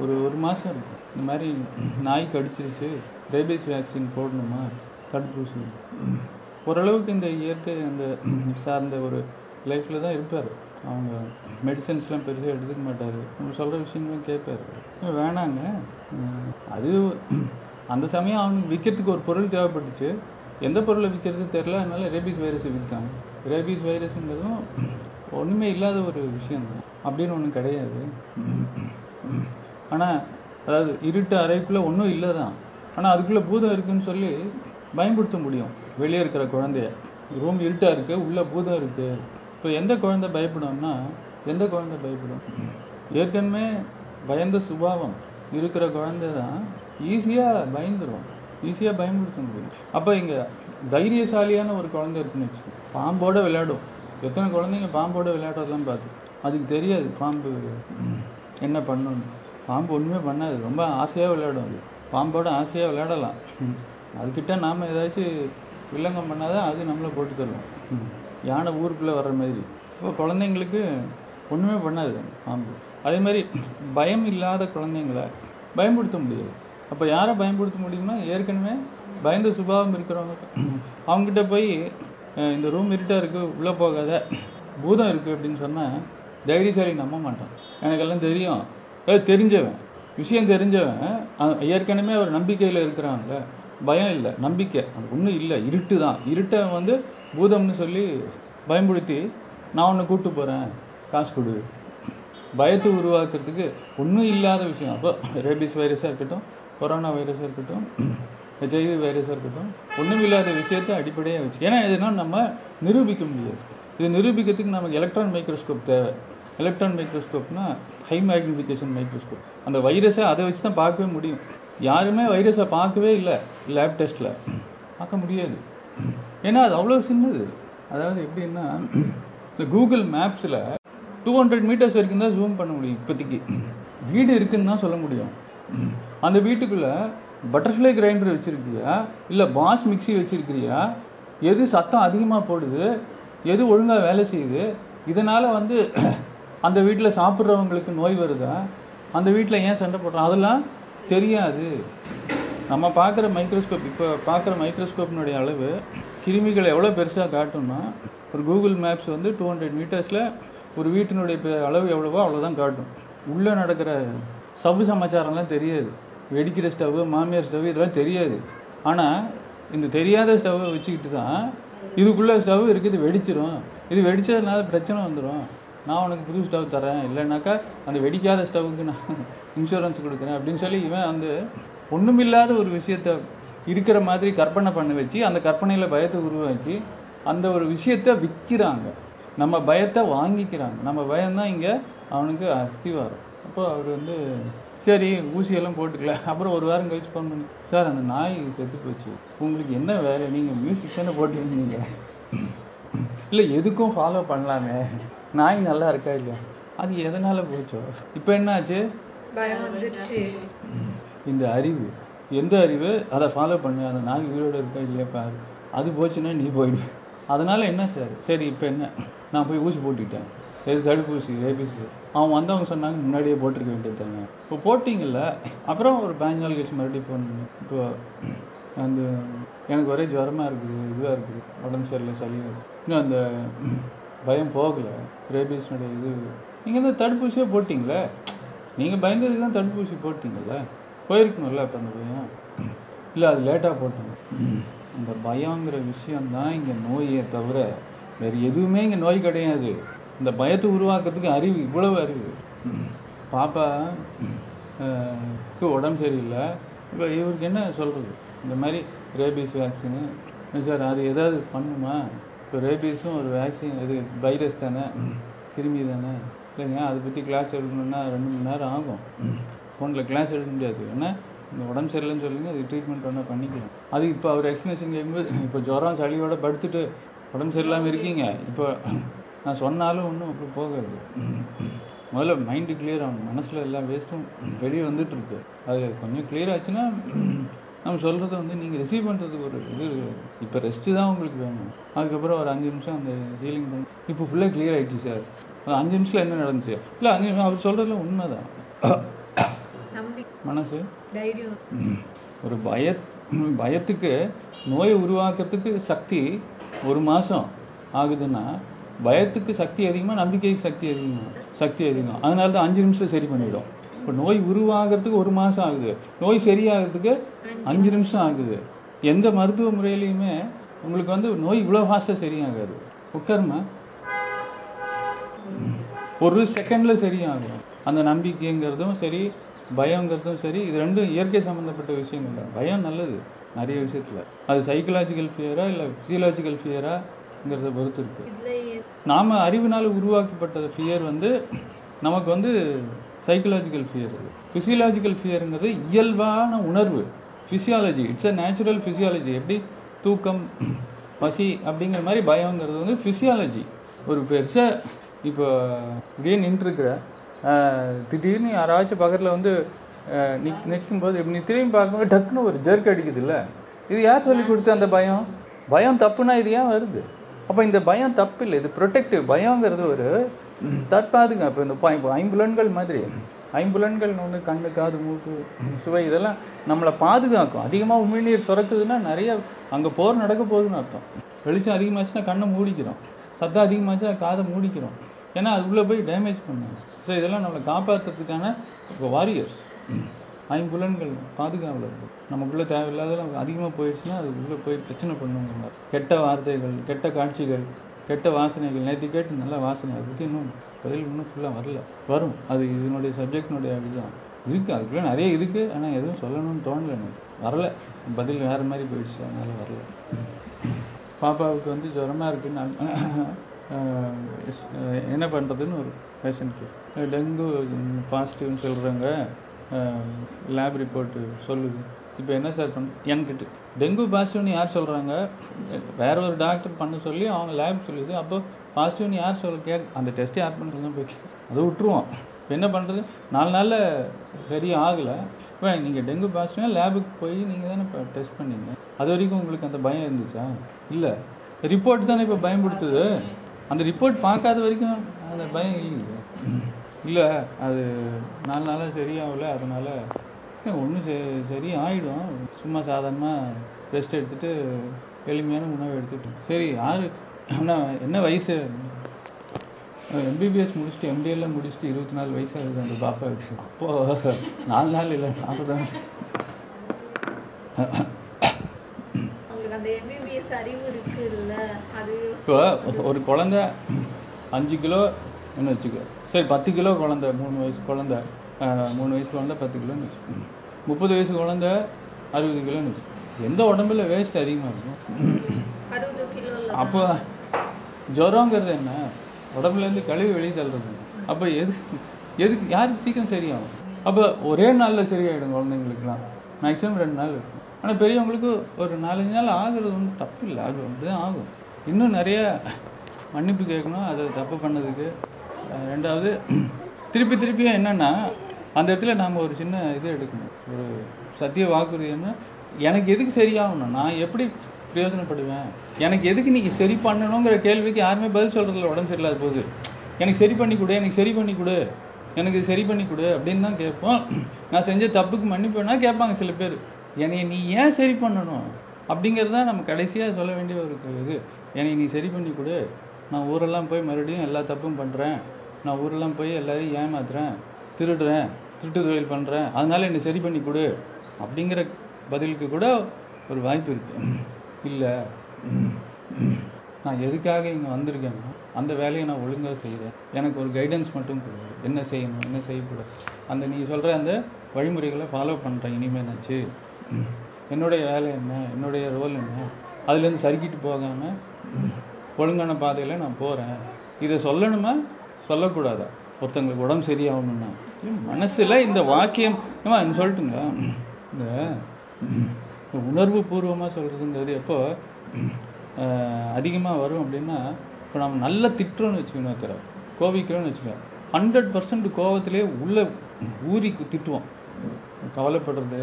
ஒரு ஒரு மாதம் இருக்கும். இந்த மாதிரி நாய் கடிச்சிருச்சு ரேபீஸ் வேக்சின் போடணுமா? தடுப்பூசி. ஓரளவுக்கு இந்த இயற்கை அந்த சார்ந்த ஒரு லைஃப்பில் தான் இருப்பார். அவங்க மெடிசன்ஸ்லாம் பெருசாக எடுத்துக்க மாட்டார். நம்ம சொல்கிற விஷயங்களும் கேட்பார். வேணாங்க. அது அந்த சமயம் அவனுக்கு விற்கிறதுக்கு ஒரு பொருள் தேவைப்பட்டுச்சு. எந்த பொருளை விற்கிறது தெரில அதனால ரேபீஸ் வைரஸை விற்றாங்க ரேபீஸ் வைரஸுங்கிறதும் ஒன்றுமே இல்லாத ஒரு விஷயந்தான் அப்படின்னு ஒன்றும் கிடையாது. ஆனால் அதாவது இருட்டு அறைக்குள்ளே ஒன்றும் இல்லை தான் ஆனால் அதுக்குள்ளே பூதம் இருக்குன்னு சொல்லி பயன்படுத்த முடியும். வெளியே இருக்கிற குழந்தைய. ரூம் இருட்டாக இருக்குது உள்ளே பூதம் இருக்குது இப்போ எந்த குழந்தை பயப்படும்னா எந்த குழந்தை பயப்படும்? ஏற்கனவே பயந்த சுபாவம் இருக்கிற குழந்தை தான் ஈஸியாக பயந்துடும் ஈஸியாக பயன்படுத்த முடியும். அப்போ இங்கே தைரியசாலியான ஒரு குழந்தை இருக்குன்னு வச்சுக்கோ. பாம்போட விளையாடும். எத்தனை குழந்தைங்க பாம்போட விளையாடுறதெல்லாம் பார்த்து அதுக்கு தெரியாது பாம்பு என்ன பண்ணணும் பாம்பு ஒன்றுமே பண்ணாது. ரொம்ப ஆசையாக விளையாடும் அது. பாம்போட ஆசையாக விளையாடலாம். அதுக்கிட்ட நாம் ஏதாச்சும் வில்லங்கம் பண்ணாதான் அது நம்மளை போட்டு தருவோம். யானை ஊருக்குள்ளே வர்ற மாதிரி. இப்போ குழந்தைங்களுக்கு ஒன்றுமே பண்ணாது பாம்பு. அதே மாதிரி பயம் இல்லாத குழந்தைங்கள பயன்படுத்த முடியாது. அப்போ யாரை பயன்படுத்த முடியும்னா ஏற்கனவே பயந்த சுபாவம் இருக்கிறவங்க. அவங்ககிட்ட போய் இந்த ரூம் இருட்டாக இருக்குது உள்ளே போகாத. பூதம் இருக்குது அப்படின்னு சொன்னால் தைரியசாலி நம்ப மாட்டான். எனக்கெல்லாம் தெரியும். தெரிஞ்சவன். விஷயம் தெரிஞ்சவன் ஏற்கனவே அவர் நம்பிக்கையில் இருக்கிறான்ல. பயம் இல்லை நம்பிக்கை. அது ஒன்றும் இல்லை இருட்டு தான். இருட்டை வந்து பூதம்னு சொல்லி பயன்படுத்தி நான் உன்னை கூப்பிட்டு போகிறேன் காசு கொடு. பயத்தை உருவாக்குறதுக்கு ஒன்றும் இல்லாத விஷயம். அப்போ ரேபிஸ் வைரஸாக இருக்கட்டும் கொரோனா வைரஸாக இருக்கட்டும் ஹெச்ஐவி வைரஸாக இருக்கட்டும் ஒன்றும் இல்லாத விஷயத்தை அடிப்படையாக வச்சு. ஏன்னா இதனால் நம்ம நிரூபிக்க முடியாது. இது நிரூபிக்கிறதுக்கு நமக்கு எலக்ட்ரான் மைக்ரோஸ்கோப் தேவை. எலக்ட்ரான் மைக்ரோஸ்கோப்னா ஹை மேக்னிஃபிகேஷன் மைக்ரோஸ்கோப். அந்த வைரஸை அதை வச்சு தான் பார்க்கவே முடியும். யாருமே வைரஸை பார்க்கவே இல்லை லேப் டெஸ்ட்டில் பார்க்க முடியாது. ஏன்னா அது அவ்வளோ சின்னது. அதாவது எப்படின்னா இந்த கூகுள் மேப்ஸில் டூ ஹண்ட்ரட் மீட்டர்ஸ் வரைக்கும் தான் ஜூம் பண்ண முடியும் இப்போதைக்கு. வீடு இருக்குன்னு தான் சொல்ல முடியும். அந்த வீட்டுக்குள்ளே பட்டர்ஃப்ளை கிரைண்டர் வச்சுருக்கியா? இல்லை பாஸ் மிக்ஸி வச்சுருக்கிறியா? எது சத்தம் அதிகமாக போடுது? எது ஒழுங்காக வேலை செய்யுது? இதனால் வந்து அந்த வீட்டில் சாப்பிட்றவங்களுக்கு நோய் வருதா? அந்த வீட்டில் ஏன் சண்டை போடுறோம் அதெல்லாம் தெரியாது. நம்ம பார்க்குற மைக்ரோஸ்கோப் இப்போ பார்க்குற மைக்ரோஸ்கோப்னுடைய அளவு கிருமிகளை எவ்வளோ பெருசாக காட்டும்னா ஒரு கூகுள் மேப்ஸ் வந்து டூ ஹண்ட்ரட் மீட்டர்ஸில் ஒரு வீட்டினுடைய அளவு எவ்வளவோ அவ்வளோதான் காட்டும். உள்ளே நடக்கிற சபு சமாச்சாரம்லாம் தெரியாது. வெடிக்கிற ஸ்டவ் மாமியார் ஸ்டவ் இதெல்லாம் தெரியாது. ஆனால் இந்த தெரியாத ஸ்டவ்வை வச்சுக்கிட்டு தான் இதுக்குள்ளே ஸ்டவ் இருக்குது வெடிச்சிரும். இது வெடிச்சதுனால பிரச்சனை வந்துடும் நான் உனக்கு புது ஸ்டவ் தரேன் இல்லைனாக்கா அந்த வெடிக்காத ஸ்டவ்வுக்கு நான் இன்சூரன்ஸ் கொடுக்குறேன் அப்படின்னு சொல்லி இவன் வந்து ஒண்ணுமில்லாத ஒரு விஷயத்த இருக்கிற மாதிரி கற்பனை பண்ண வச்சு அந்த கற்பனையில் பயத்தை உருவாக்கி அந்த ஒரு விஷயத்த விற்கிறாங்க நம்ம பயத்தை வாங்கிக்கிறாங்க. நம்ம பயம்தான் இங்கே அவனுக்கு அஸ்திவாரம். அப்போ அவர் வந்து சரி ஊசியெல்லாம் போட்டுக்கல. அப்புறம் ஒரு வாரம் கழிச்சு ஃபோன் பண்ணி சார் அந்த நாய் செத்து போச்சு. உங்களுக்கு என்ன வேலை? நீங்கள் மியூசிக் தானே போட்டிருந்தீங்க. இல்லை எதுக்கும் ஃபாலோ பண்ணலாமே. நாய் நல்லா இருக்கா இல்லையா? அது எதனால போச்சோ? இப்போ என்னாச்சு? பயம் வந்துருச்சு. இந்த அறிவு. எந்த அறிவு? அதை ஃபாலோ பண்ணு. அந்த நாய் உயிரோட இருக்கா இல்லையா பாரு. அது போச்சுன்னா நீ போயிடு. அதனால என்ன சார்? சரி இப்போ என்ன? நான் போய் ஊசி போட்டுக்கிட்டேன் எது தடுப்பூசி ரேபிஸ் அவன் வந்தவங்க சொன்னாங்க முன்னாடியே போட்டிருக்க வேண்டியது தானே இப்போ போட்டிங்கல்ல? அப்புறம் ஒரு பதினஞ்சு நாள் கழிச்சு மறுபடியும் ஃபோன் பண்ணி. இப்போ அந்த எனக்கு ஒரே ஜுரமா இருக்குது இதுவாக இருக்குது. உடம்பு சரியில்லை சளியாக இருக்குது இன்னும் அந்த பயம் போகலை. ரேபிஸ்னுடைய இது நீங்கள் இந்த தடுப்பூசியே போட்டிங்களே? நீங்கள் பயந்ததுக்கு தான் தடுப்பூசி போட்டீங்கல்ல? போயிருக்கணும்ல அப்போ அந்த பயம்? இல்லை அது லேட்டாக போட்டோம் அந்த பயங்கிற விஷயம்தான் இங்கே நோயே தவிர வேறு எதுவுமே இங்கே நோய் கிடையாது. இந்த பயத்தை உருவாக்குறதுக்கு அறிவு இவ்வளவு அறிவு. பாப்பா உடம்பு சரியில்லை. இப்போ இவருக்கு என்ன சொல்கிறது இந்த மாதிரி ரேபீஸ் வேக்சினு சார் அது ஏதாவது பண்ணுமா? இப்போ ரேபீஸும் ஒரு வேக்சின் இது வைரஸ் தானே? கிருமி தானே? இல்லைங்க அதை பற்றி கிளாஸ் எடுக்கணும்னா ரெண்டு மணி நேரம் ஆகும். ஃபோனில் கிளாஸ் எடுக்க முடியாது. ஏன்னா இந்த உடம்பு சரியில்லைன்னு சொல்லுங்க அது ட்ரீட்மெண்ட் வேணால் பண்ணிக்கலாம். அது இப்போ அவர் எக்ஸ்ப்ளனேஷன் கேட்கும்போது இப்போ ஜுரம் சளியோட படுத்துட்டு உடம்பு சரியில்லாமல் இருக்கீங்க. இப்போ நான் சொன்னாலும் ஒன்றும் போகாது. முதல்ல மைண்டு கிளியர் ஆகணும். மனசில் எல்லா வேஸ்ட்டும் வெளியே வந்துட்டு இருக்கு. அது கொஞ்சம் கிளியர் ஆச்சுன்னா நம்ம சொல்கிறத வந்து நீங்கள் ரிசீவ் பண்ணுறதுக்கு ஒரு இது இப்போ ரெஸ்ட்டு தான் உங்களுக்கு வேணும். அதுக்கப்புறம் ஒரு அஞ்சு நிமிஷம் அந்த ஹீலிங் பண்ணி இப்போ ஃபுல்லாக கிளியர் ஆயிடுச்சு சார் அஞ்சு நிமிஷத்தில் என்ன நடந்துச்சு? இல்லை அஞ்சு நிமிஷம் அவர் சொல்கிறதுல உண்மைதான். மனசு? தைரியம். ஒரு பய பயத்துக்கு நோயை உருவாக்குறதுக்கு சக்தி ஒரு மாதம் ஆகுதுன்னா பயத்துக்கு சக்தி அதிகமாக நம்பிக்கைக்கு சக்தி அதிகமாக சக்தி அதிகம். அதனால தான் அஞ்சு நிமிஷம் சரி பண்ணிடும். இப்போ நோய் உருவாகிறதுக்கு ஒரு மாதம் ஆகுது. நோய் சரியாகிறதுக்கு அஞ்சு நிமிஷம் ஆகுது. எந்த மருத்துவ முறையிலையுமே உங்களுக்கு வந்து நோய் இவ்வளோ ஃபாஸ்ட்டாக சரியாகாது. உட்காருமா? ஒரு செகண்ட்ல சரியாகும். அந்த நம்பிக்கைங்கிறதும் சரி பயங்கிறதும் சரி இது ரெண்டும் இயற்கை சம்மந்தப்பட்ட விஷயங்கள் தான் பயம் நல்லது நிறைய விஷயத்துல. அது சைக்கலாஜிக்கல் ஃபியரா இல்லை ஃபிசியலாஜிக்கல் ஃபியராங்கிறத பொறுத்து இருக்கு. நாம அறிவினால உருவாக்கப்பட்ட ஃபியர் வந்து நமக்கு வந்து சைக்கலாஜிக்கல் ஃபியர் அது ஃபிசியலாஜிக்கல் ஃபியருங்கிறது இயல்பான உணர்வு. Physiology it's a natural physiology எப்படி? தூக்கம் பசி அப்படிங்கிற மாதிரி பயங்கிறது வந்து ஃபிசியாலஜி ஒரு பெருசாக இப்போ இப்படியே நின்றுருக்குற திடீர்னு யாராச்சும் பக்கத்தில் வந்து நிக் நிற்கும்போது இப்படி நீ திரும்பி பார்க்கும்போது டக்குன்னு ஒரு ஜெர்க் அடிக்குது இல்லை இது யார் சொல்லி கொடுத்த அந்த பயம்? பயம் தப்புனா இது ஏன் வருது? அப்போ இந்த பயம் தப்பு இல்லை இது ப்ரொடெக்டிவ் பயங்கிறது ஒரு தற்பாதுங்க. இப்போ இந்த இப்போ ஐம்புலன்கள் மாதிரி. ஐம்புலன்கள் ஒன்று கண்ணு காது மூக்கு சுவை இதெல்லாம் நம்மளை பாதுகாக்கும். அதிகமாக உமிழ்நீர் சுரக்குதுன்னா நிறைய அங்கே போர் நடக்க போகுதுன்னு அர்த்தம். வெளிச்சம் அதிகமாச்சுன்னா கண்ணை மூடிக்கிறோம். சத்தம் அதிகமாச்சுன்னா காதை மூடிக்கிறோம். ஏன்னா அது உள்ளே போய் டேமேஜ் பண்ணும். ஸோ இதெல்லாம் நம்மளை காப்பாற்றுறதுக்கான வாரியர்ஸ் ஐம்புலன்கள் பாதுகாவலர் இருக்கு நமக்குள்ள தேவையில்லாதெல்லாம் அதிகமாக போயிடுச்சுன்னா அது உள்ளே போய் பிரச்சனை பண்ணுவாங்க கெட்ட வார்த்தைகள் கெட்ட காட்சிகள் கெட்ட வாசனைகள் நேற்று கேட்டு நல்ல வாசனை அதை பற்றி இன்னும் பதில் இன்னும் ஃபுல்லாக வரல. வரும். அது இதனுடைய சப்ஜெக்டினுடைய இதுதான். இருக்குது அதுக்குள்ளே நிறைய இருக்குது ஆனால் எதுவும் சொல்லணும்னு தோணலை எனக்கு. வரல. பதில் வேறு மாதிரி போயிடுச்சு. அதனால் வரல. பாப்பாவுக்கு வந்து ஜுரமாக இருக்குன்னு என்ன பண்ணுறதுன்னு ஒரு பேஷண்ட்க்கு டெங்கு பாசிட்டிவ்னு சொல்கிறாங்க லேப் ரிப்போர்ட்டு சொல்லுது. இப்போ என்ன சார் பண்ண எனக்கு டெங்கு பாசிட்டிவ்னு யார் சொல்கிறாங்க வேற ஒரு டாக்டர் பண்ண சொல்லி அவங்க லேப் சொல்லுது. அப்போ பாசிட்டிவ்னு யார் சொல்ல கேட்க அந்த டெஸ்ட் யார் பண்ணுறது தான் போய் அதை விட்டுருவோம். இப்போ என்ன பண்ணுறது நாலு நாளில் சரி ஆகலை. இப்போ நீங்கள் டெங்கு பாசிட்டிவ்னா லேபுக்கு போய் நீங்கள் தானே இப்போ டெஸ்ட் பண்ணீங்க. அது வரைக்கும் உங்களுக்கு அந்த பயம் இருந்துச்சா? இல்லை. ரிப்போர்ட் தானே இப்போ பயன்படுத்துது. அந்த ரிப்போர்ட் பார்க்காத வரைக்கும் அந்த பயம் இல்லைங்க இல்லை அது நாலு நாளாக சரியாகல. அதனால ஒன்றும் சரி ஆயிடும் சும்மா சாதாரணமாக ரெஸ்ட் எடுத்துட்டு எளிமையான உணவு எடுத்துட்டு சரி யாரு என்ன என்ன வயசு? எம்பிபிஎஸ் முடிச்சுட்டு எம்டிஎல்லாம் முடிச்சுட்டு இருபத்தி நாலு வயசு ஆகுது அந்த பாப்பாவுக்கு அப்போ நாலு நாள் இல்லை நாற்பது நாள் அவங்களுக்கு அந்த எம்பிபிஎஸ் அறிவு இருக்கு இல்ல அது இப்போ ஒரு குழந்தை அஞ்சு கிலோ என்ன வச்சுக்கோ. சரி பத்து கிலோ குழந்தை மூணு வயசு குழந்தை. மூணு வயசு குழந்தை பத்து கிலோன்னு வச்சுக்கோ முப்பது வயசு குழந்தை அறுபது கிலோன்னு வச்சுக்கோ எந்த உடம்புல வேஸ்ட் அதிகமாக இருக்கும்? அப்போ ஜுரங்கிறது என்ன? உடம்புல இருந்து கழிவு வெளியே தள்ளுறது. அப்போ எதுக்கு எதுக்கு யாருக்கு சீக்கிரம் சரியாகும்? அப்போ ஒரே நாளில் சரியாயிடும் குழந்தைங்களுக்குலாம் மேக்ஸிமம் ரெண்டு நாள் இருக்கும். ஆனால் பெரியவங்களுக்கு ஒரு நாலஞ்சு நாள் ஆகுறது ஒன்றும் தப்பு இல்லை. அது அப்படிதான் ஆகும். இன்னும் நிறைய மன்னிப்பு கேட்கணும். அதை தப்பு பண்ணதுக்கு. ரெண்டாவது திருப்பி திருப்பியும் என்னன்னா அந்த இடத்துல நாம் ஒரு சின்ன இது எடுக்கணும். ஒரு சத்திய வாக்குறுதினா எனக்கு எதுக்கு சரியாகணும்? நான் எப்படி பிரயோஜனப்படுவேன்? எனக்கு எதுக்கு நீங்க சரி பண்ணணுங்கிற கேள்விக்கு யாருமே பதில் சொல்றதில்ல உடம்பு சரியில்லாத போது எனக்கு சரி பண்ணி கொடு எனக்கு சரி பண்ணி கொடு எனக்கு இது சரி பண்ணி கொடு அப்படின்னு தான் கேட்போம். நான் செஞ்ச தப்புக்கு மன்னிப்பு கேட்பாங்க சில பேர். என்னைய நீ ஏன் சரி பண்ணணும்? அப்படிங்கிறது தான் நம்ம கடைசியாக சொல்ல வேண்டிய ஒரு இது. என்னை நீ சரி பண்ணி கொடு. நான் ஊரெல்லாம் போய் மறுபடியும் எல்லா தப்பும் பண்ணுறேன் நான் ஊரெல்லாம் போய் எல்லாரையும் ஏமாத்துறேன். திருடுறேன் திருட்டு தொழில் பண்ணுறேன் அதனால என்னை சரி பண்ணி கொடு அப்படிங்கிற பதிலுக்கு கூட ஒரு வாய்ப்பு இருக்கு. இல்லை நான் எதுக்காக இங்கே வந்திருக்கேன்னா அந்த வேலையை நான் ஒழுங்காக செய்கிறேன் எனக்கு ஒரு கைடன்ஸ் மட்டும் கொடுக்குது என்ன செய்யணும் என்ன செய்யக்கூடாது? அந்த நீ சொல்கிற அந்த வழிமுறைகளை ஃபாலோ பண்ணுறேன் இனிமேல் என்னாச்சு என்னுடைய வேலை என்ன? என்னுடைய ரோல் என்ன? அதுலேருந்து சறுக்கிட்டு போகாமல் ஒழுங்கான பாதையில் நான் போகிறேன் இதை சொல்லணுமா? சொல்லக்கூடாதா? ஒருத்தங்களுக்கு உடம்பு சரியாகணும்னா மனசுல இந்த வாக்கியம் ஏம்மா சொல்லட்டுங்களா இந்த உணர்வு பூர்வமாக சொல்கிறதுங்கிறது எப்போ அதிகமாக வரும் அப்படின்னா இப்போ நம்ம நல்லா திட்டுறோம்னு வச்சுக்கணும் ஒருத்தரை. கோபிக்கிறோம்னு வச்சுக்கோ ஹண்ட்ரட் பர்சன்ட் கோவத்திலே உள்ள ஊறி திட்டுவோம். கவலைப்படுறது.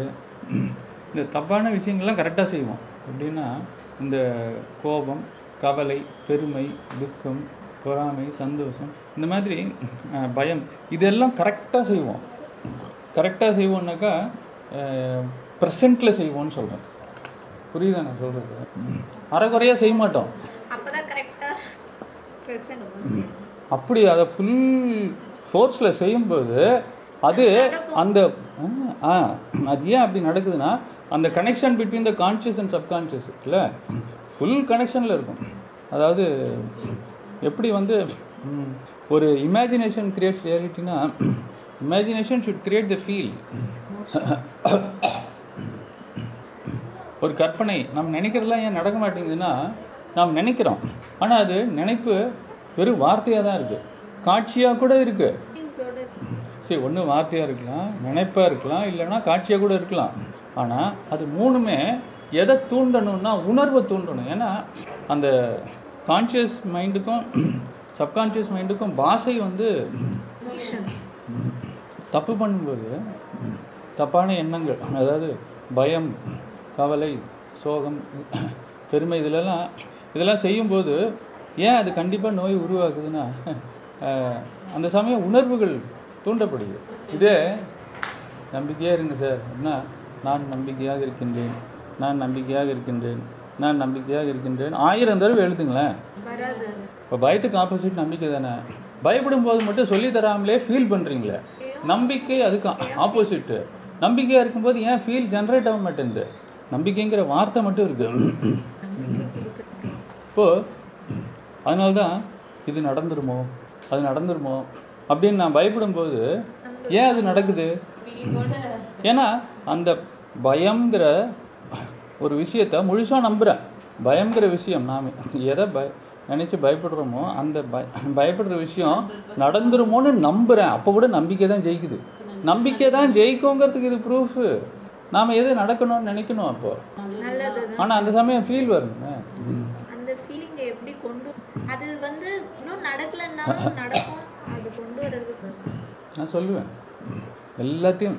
இந்த தப்பான விஷயங்கள்லாம் கரெக்டாக செய்வோம். எப்படின்னா இந்த கோபம் கவலை பெருமை துக்கம் பொறாமை சந்தோஷம் இந்த மாதிரி பயம் இதெல்லாம் கரெக்டாக செய்வோம். கரெக்டாக செய்வோம்னாக்கா ப்ரெசண்ட்டில் செய்வோம்னு சொல்கிறேன் புரியுதா நான் சொல்கிறது அரைக்குறையாக செய்ய மாட்டோம். அப்படி அதை ஃபுல் ஃபோர்ஸில் செய்யும்போது அது அந்த ஆ அது ஏன் அப்படி நடக்குதுன்னா அந்த connection between the conscious and subconscious இருக்குல்ல ஃபுல் கனெக்ஷனில் இருக்கும். அதாவது எப்படி வந்து ஒரு imagination creates ரியாலிட்டினா imagination should create the feel ஒரு கற்பனை நம்ம நினைக்கிறதெல்லாம் ஏன் நடக்க மாட்டேங்குதுன்னா நாம் நினைக்கிறோம். ஆனால் அது நினைப்பு வெறும் வார்த்தையாக தான் இருக்குது காட்சியாக கூட இருக்குது ஃபீலிங்ஸோட சரி ஒன்று வார்த்தையாக இருக்கலாம் நினைப்பாக இருக்கலாம் இல்லைன்னா காட்சியாக கூட இருக்கலாம். ஆனால் அது மூணுமே எதை தூண்டணும்னா உணர்வை தூண்டணும். ஏன்னா அந்த கான்ஷியஸ் மைண்டுக்கும் சப்கான்ஷியஸ் மைண்டுக்கும் பாஷை வந்து தப்பு பண்ணும்போது தப்பான எண்ணங்கள் அதாவது பயம் கவலை சோகம் பெருமை இதிலெல்லாம் இதெல்லாம் செய்யும்போது ஏன் அது கண்டிப்பாக நோய் உருவாக்குதுன்னா அந்த சமயம் உணர்வுகள் தூண்டப்படுது. இதே நம்பிக்கையாக இருங்க சார். என்ன? நான் நம்பிக்கையாக இருக்கின்றேன். நான் நம்பிக்கையாக இருக்கின்றேன். நான் நம்பிக்கையாக இருக்கின்றேன். ஆயிரம் தடவை எழுதுங்களேன். இப்போ பயத்துக்கு ஆப்போசிட் நம்பிக்கை தானே? பயப்படும் போது மட்டும் சொல்லி தராமலே ஃபீல் பண்றீங்களே. நம்பிக்கை அதுக்கு ஆப்போசிட் நம்பிக்கையா இருக்கும்போது ஏன் ஃபீல் ஜென்ரேட் ஆக மாட்டேங்குது? நம்பிக்கைங்கிற வார்த்தை மட்டும் இருக்கு. இப்போ அதனால தான் இது நடந்துருமோ? அது நடந்துருமோ? அப்படின்னு நான் பயப்படும்போது ஏன் அது நடக்குது? ஏன்னா அந்த பயம்ங்கிற ஒரு விஷயத்த முழுசா நம்புறேன். பயம்ங்கிற விஷயம் நாம் எதை பய நினைச்சு பயப்படுறோமோ அந்த பய பயப்படுற விஷயம் நடந்துருமோன்னு நம்புறேன். அப்போ கூட நம்பிக்கை தான் ஜெயிக்குது. நம்பிக்கை தான் ஜெயிக்குங்கிறதுக்கு இது ப்ரூஃப் நாம எது நடக்கணும்னு நினைக்கணும் அப்போ. ஆனா அந்த சமயம் ஃபீல் வரணுமே அந்த ஃபீலிங்கை எப்படி கொண்டு அது வந்து இன்னும் நடக்கலைன்னாலும் நடக்கும். அது கொண்டு வர்றது கஷ்டம். நான் சொல்லுவேன். எல்லாத்தையும்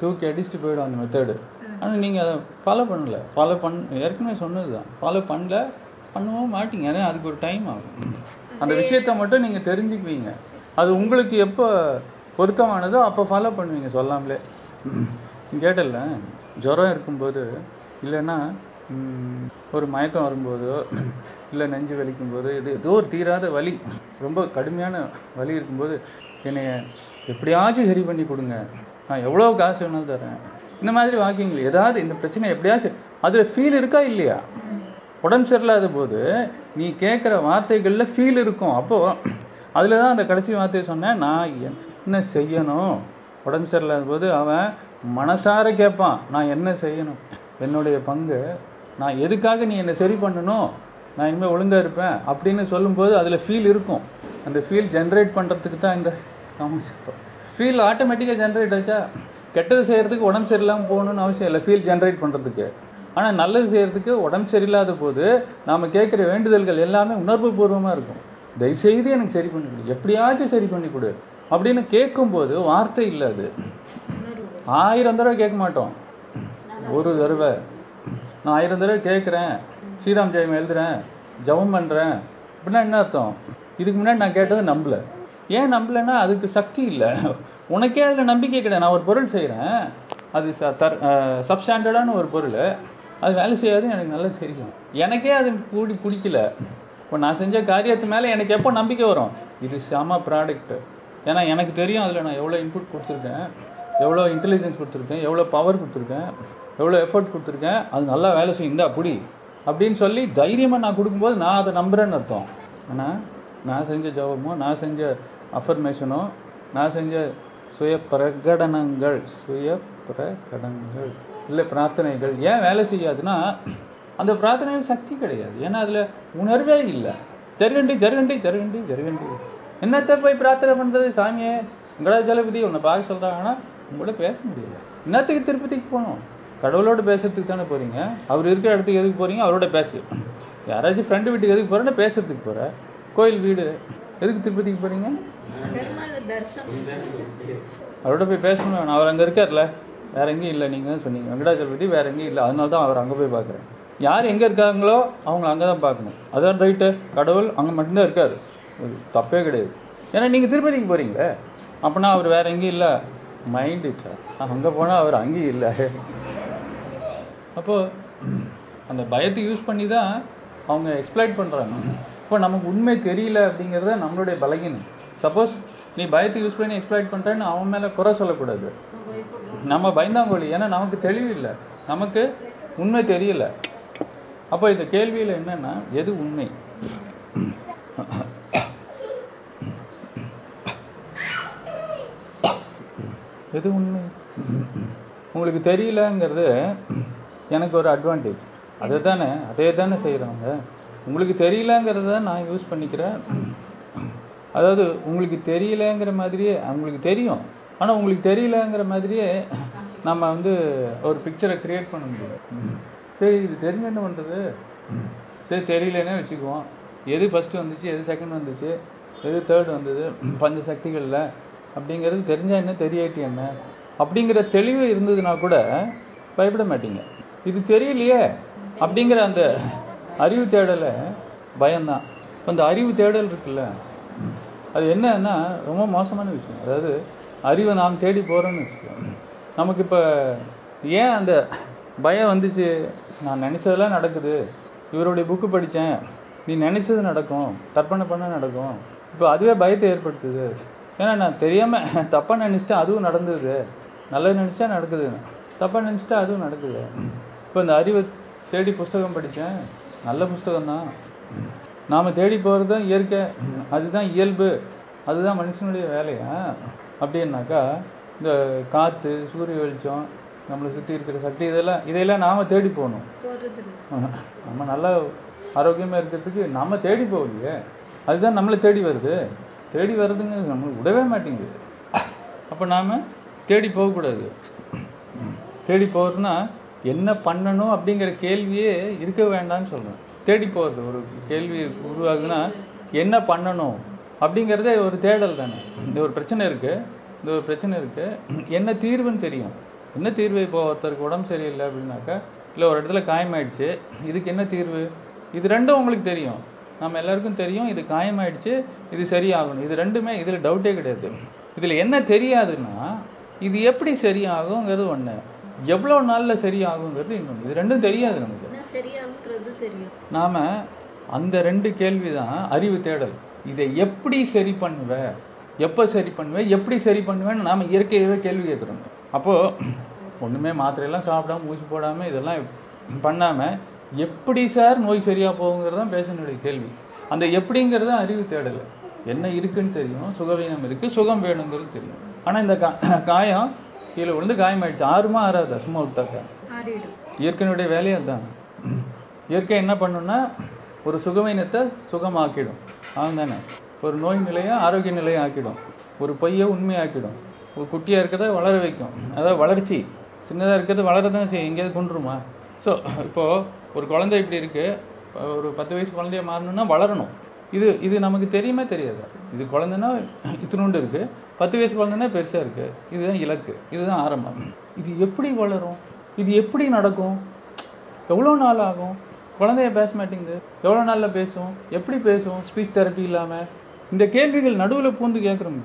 தூக்கி அடிச்சுட்டு போயிடும் அந்த மெத்தடு ஆனால் நீங்கள் அதை ஃபாலோ பண்ணல. ஃபாலோ பண் ஏற்கனவே சொன்னது தான் ஃபாலோ பண்ணல பண்ணவும் மாட்டீங்க. ஏன்னா அதுக்கு ஒரு டைம் ஆகும். அந்த விஷயத்தை மட்டும் நீங்கள் தெரிஞ்சுக்குவீங்க. அது உங்களுக்கு எப்போ பொருத்தமானதோ அப்போ ஃபாலோ பண்ணுவீங்க சொல்லாமலே. கேட்டல ஜுரம் இருக்கும்போது இல்லைன்னா ஒரு மயக்கம் வரும்போதோ இல்லை நெஞ்சு வலிக்கும் போது இது ஏதோ ஒரு தீராத வலி ரொம்ப கடுமையான வலி இருக்கும்போது என்னைய எப்படியாச்சும் சரி பண்ணி கொடுங்க. நான் எவ்வளோ காசு வேணாலும் தரேன். இந்த மாதிரி வாக்கியங்கள் ஏதாவது இந்த பிரச்சனை எப்படியாச்சும் அதில் ஃபீல் இருக்கா இல்லையா? உடம்பு சரியில்லாத போது நீ கேட்குற வார்த்தைகளில் ஃபீல் இருக்கும். அப்போ அதில் தான் அந்த கடைசி வார்த்தையை சொன்னேன் நான் என்ன செய்யணும்? உடம்பு சரியில்லாத போது அவன் மனசார கேட்பான் நான் என்ன செய்யணும்? என்னுடைய பங்கு நான் எதுக்காக நீ என்னை சரி பண்ணணும்? நான் இனிமேல் ஒழுங்காக இருப்பேன் அப்படின்னு சொல்லும்போது அதில் ஃபீல் இருக்கும். அந்த ஃபீல் ஜென்ரேட் பண்ணுறதுக்கு தான் இந்த சமஸ்கிருதம் ஃபீல் ஆட்டோமேட்டிக்காக ஜென்ரேட் ஆச்சா? கெட்டது செய்யறதுக்கு உடம்பு சரியில்லாமல் போகணும்னு அவசியம் இல்லை. ஃபீல் ஜென்ரேட் பண்ணுறதுக்கு ஆனால் நல்லது செய்யறதுக்கு உடம்பு சரியில்லாத போது நாம் கேட்குற வேண்டுதல்கள் எல்லாமே உணர்வு பூர்வமாக இருக்கும். தயவுசெய்து எனக்கு சரி பண்ணி கொடு. எப்படியாச்சும் சரி பண்ணி கொடு. அப்படின்னு கேட்கும்போது வார்த்தை இல்லை அது. ஆயிரம் தடவை கேட்க மாட்டோம். ஒரு தடவை. நான் ஆயிரம் தடவை கேட்குறேன். ஸ்ரீராம் ஜெயம் எழுதுறேன். ஜெபம் பண்ணுறேன் அப்படின்னா என்ன அர்த்தம்? இதுக்கு முன்னாடி நான் கேட்டது நம்பல. ஏன் நம்பலைன்னா அதுக்கு சக்தி இல்லை. உனக்கே அதில் நம்பிக்கை கிடையாது. நான் ஒரு பொருள் செய்கிறேன் அது ச தர் சப்ஸ்டாண்டர்டான ஒரு பொருள். அது வேலை செய்யாதுன்னு எனக்கு நல்லா தெரியும். எனக்கே அது கூடி பிடிக்கல இப்போ நான் செஞ்ச காரியத்து மேலே எனக்கு எப்போ நம்பிக்கை வரும்? இது செம ப்ராடக்ட் ஏன்னா எனக்கு தெரியும் அதில் நான் எவ்வளோ இன்புட் கொடுத்துருக்கேன். எவ்வளோ இன்டெலிஜென்ஸ் கொடுத்துருக்கேன். எவ்வளோ பவர் கொடுத்துருக்கேன். எவ்வளோ எஃபர்ட் கொடுத்துருக்கேன். அது நல்லா வேலை செய்யும். இந்தா அப்படின்னு சொல்லி தைரியமாக நான் கொடுக்கும்போது நான் அதை நம்புறேன்னு அர்த்தம். ஆனால் நான் செஞ்ச ஜபமோ நான் செஞ்ச அஃபர்மேஷனோ நான் செஞ்ச சுய பிரகடனங்கள் சுய பிரகடனங்கள் இல்லை பிரார்த்தனைகள். ஏன் வேலை செய்யாதுன்னா அந்த பிரார்த்தனையில் சக்தி கிடையாது. ஏன்னா அதில் உணர்வே இல்லை. ஜருகண்டி ஜருகண்டி ஜருகண்டி ஜருகண்டி. என்னத்தை போய் பிரார்த்தனை பண்ணுறது சாமியே வெங்கடாஜலபதி உன்னை பார்க்க சொல்கிறாங்கன்னா உங்களோட பேச முடியல. என்னத்துக்கு திருப்பதிக்கு போகணும். கடவுளோட பேசுறதுக்கு தானே போறீங்க? அவர் இருக்கிற இடத்துக்கு எதுக்கு போறீங்க? அவரோட பேசு. யாராச்சும் ஃப்ரெண்டு வீட்டுக்கு எதுக்கு போறேன்னா பேசுறதுக்கு போற. கோயில் வீடு எதுக்கு திருப்பதிக்கு போறீங்க? அவரோட போய் பேசணும். அவர் அங்கே இருக்கார்ல. வேற எங்கேயும் இல்லை நீங்கள் தான் சொன்னீங்க. வெங்கடாஜலபதி வேற எங்கேயும் இல்லை. அதனால தான் அவர் அங்கே போய் பார்க்குறேன். யார் எங்கே இருக்காங்களோ அவங்க அங்கே தான் பார்க்கணும். அதான் ரைட்டு கடவுள் அங்கே மட்டும்தான் இருக்காரு. தப்பே கிடையாது. ஏன்னா நீங்கள் திருப்பதிக்கு போறீங்களே. அப்படின்னா அவர் வேற எங்கேயும் இல்லை. மைண்ட் இட் அங்கே போனால் அவர் அங்கேயும் இல்லை. அப்போ அந்த பயத்தை யூஸ் பண்ணி தான் அவங்க எக்ஸ்ப்ளைட் பண்ணுறாங்க இப்போ நமக்கு உண்மை தெரியல அப்படிங்கிறத நம்மளுடைய பலகீனம். சப்போஸ் நீ பயத்தை யூஸ் பண்ணி எக்ஸ்பிளைட் பண்ணுறேன்னு அவன் மேலே குறை சொல்லக்கூடாது. நம்ம பயந்தாங்கோழி ஏன்னா நமக்கு தெளிவு இல்லை. நமக்கு உண்மை தெரியல. அப்போ இந்த கேள்வியில் என்னன்னா எது உண்மை? எது உண்மை? உங்களுக்கு தெரியலங்கிறது எனக்கு ஒரு அட்வான்டேஜ் அதை தானே அதே தானே செய்கிறவங்க உங்களுக்கு தெரியலங்கிறத நான் யூஸ் பண்ணிக்கிறேன். அதாவது உங்களுக்கு தெரியலங்கிற மாதிரியே உங்களுக்கு தெரியும். ஆனால் உங்களுக்கு தெரியலங்கிற மாதிரியே நம்ம வந்து ஒரு பிக்சரை கிரியேட் பண்ண முடியும். சரி இது தெரிஞ்ச என்ன பண்ணுறது சரி தெரியலன்னே வச்சுக்குவோம். எது ஃபஸ்ட்டு வந்துச்சு எது செகண்ட் வந்துச்சு எது தேர்ட் வந்தது பஞ்ச சக்திகளில் அப்படிங்கிறது தெரிஞ்சா என்ன தெரியாட்டி என்ன? அப்படிங்கிற தெளிவு இருந்ததுன்னா கூட பயப்பட மாட்டீங்க. இது தெரியலையே அப்படிங்கிற அந்த அறிவு தேடலை பயம்தான். அந்த அறிவு தேடல் இருக்குல்ல அது என்னன்னா ரொம்ப மோசமான விஷயம். அதாவது அறிவை நாம் தேடி போகிறோன்னு வச்சுக்கோங்க. நமக்கு இப்போ ஏன் அந்த பயம் வந்துச்சு? நான் நினச்சதெல்லாம் நடக்குது. இவருடைய புக்கு படித்தேன் நீ நினச்சது நடக்கும். கற்பனை பண்ண நடக்கும். இப்போ அதுவே பயத்தை ஏற்படுத்துது. ஏன்னா நான் தெரியாமல் தப்பாக நினச்சிட்டேன் அதுவும் நடந்தது. நல்லது நினச்சா நடக்குது. தப்பாக நினச்சிட்டா அதுவும் நடக்குது. இப்போ இந்த அறிவை தேடி புஸ்தகம் படித்தேன் நல்ல புஸ்தகம்தான். நாம் தேடி போகிறது தான் இயற்கை. அதுதான் இயல்பு. அதுதான் மனுஷனுடைய வேலையா? அப்படின்னாக்கா இந்த காற்று சூரிய வெளிச்சம் நம்மளை சுற்றி இருக்கிற சக்தி இதெல்லாம் இதையெல்லாம் நாம் தேடி போகணும். நம்ம நல்லா ஆரோக்கியமாக இருக்கிறதுக்கு நம்ம தேடி போகலையே. அதுதான் நம்மளை தேடி வருது. தேடி வருதுங்க நம்மளுக்கு விடவே மாட்டேங்குது. அப்போ நாம் தேடி போகக்கூடாது. தேடி போகிறதுனா என்ன பண்ணணும் அப்படிங்கிற கேள்வியே இருக்க வேண்டாம்னு சொல்கிறேன் தேடி போகிறது ஒரு கேள்வி உருவாகுதுன்னா என்ன பண்ணணும் அப்படிங்கிறதே ஒரு தேடல் தானே. இந்த ஒரு பிரச்சனை இருக்குது இந்த ஒரு பிரச்சனை இருக்குது என்ன தீர்வுன்னு தெரியும். என்ன தீர்வு? இப்போ ஒருத்தருக்கு உடம்பு சரியில்லை அப்படின்னாக்கா இல்லை ஒரு இடத்துல காயமாயிடுச்சு இதுக்கு என்ன தீர்வு? இது ரெண்டும் உங்களுக்கு தெரியும். நம்ம எல்லாருக்கும் தெரியும் இது காயமாயிடுச்சு இது சரியாகணும். இது ரெண்டுமே இதில் டவுட்டே கிடையாது. இதில் என்ன தெரியாதுன்னா இது எப்படி சரியாகுங்கிறது ஒன்று எவ்வளோ நாளில் சரியாகுங்கிறது இன்னொன்று இது ரெண்டும் தெரியாது நமக்கு. என்ன சரியாகுன்றது தெரியும். நாம அந்த ரெண்டு கேள்வி தான் அறிவு தேடல். இதை எப்படி சரி பண்ணுவ? எப்போ சரி பண்ணுவ? எப்படி சரி பண்ணுவேன்னு நாம இயற்கையாகவே கேள்வி கேட்குறோம். அப்போ ஒண்ணுமே மாத்திரையெல்லாம் சாப்பிடாம ஊசி போடாம இதெல்லாம் பண்ணாம எப்படி சார் நோய் சரியா போகுங்கிறது தான் பேஷனுடைய கேள்வி. அந்த எப்படிங்கிறது அறிவு தேடல். என்ன இருக்குன்னு தெரியும் சுகவீனம் இருக்கு சுகம் வேணுங்கிறது தெரியும். ஆனா இந்த கா காயம் கீழே விழுந்து காயமாயிடுச்சு. ஆறுமா ஆறாதா? சும்மா விட்டாக்கா? இயற்கையினுடைய வேலையே அதுதான். இயற்கை என்ன பண்ணும்னா ஒரு சுகவீனத்தை சுகமாக்கிடும். தானே ஒரு நோய் நிலையை ஆரோக்கிய நிலையை ஆக்கிடும். ஒரு பொய்யை உண்மையாக்கிடும். ஒரு குட்டியாக இருக்கிறத வளர வைக்கும். அதாவது வளர்ச்சி. சின்னதாக இருக்கிறது வளர தானே செய்யும். எங்கேயாவது கொண்டுருமா ஸோ இப்போது ஒரு குழந்தை இப்படி இருக்கு. ஒரு பத்து வயசு குழந்தைய மாறணும்னா வளரணும். இது இது நமக்கு தெரியுமே தெரியாது? இது குழந்தைன்னா இத்தினோண்டு இருக்கு. பத்து வயசு குழந்தைன்னா பெருசா இருக்கு. இதுதான் இலக்கு. இதுதான் ஆரம்பம். இது எப்படி வளரும்? இது எப்படி நடக்கும்? எவ்வளோ நாள் ஆகும்? குழந்தைய பேச மாட்டேங்குது. எவ்வளோ நாளில் பேசும்? எப்படி பேசும்? ஸ்பீச் தெரப்பி இல்லாமல் இந்த கேள்விகள் நடுவில் பூந்து கேட்குறோம்.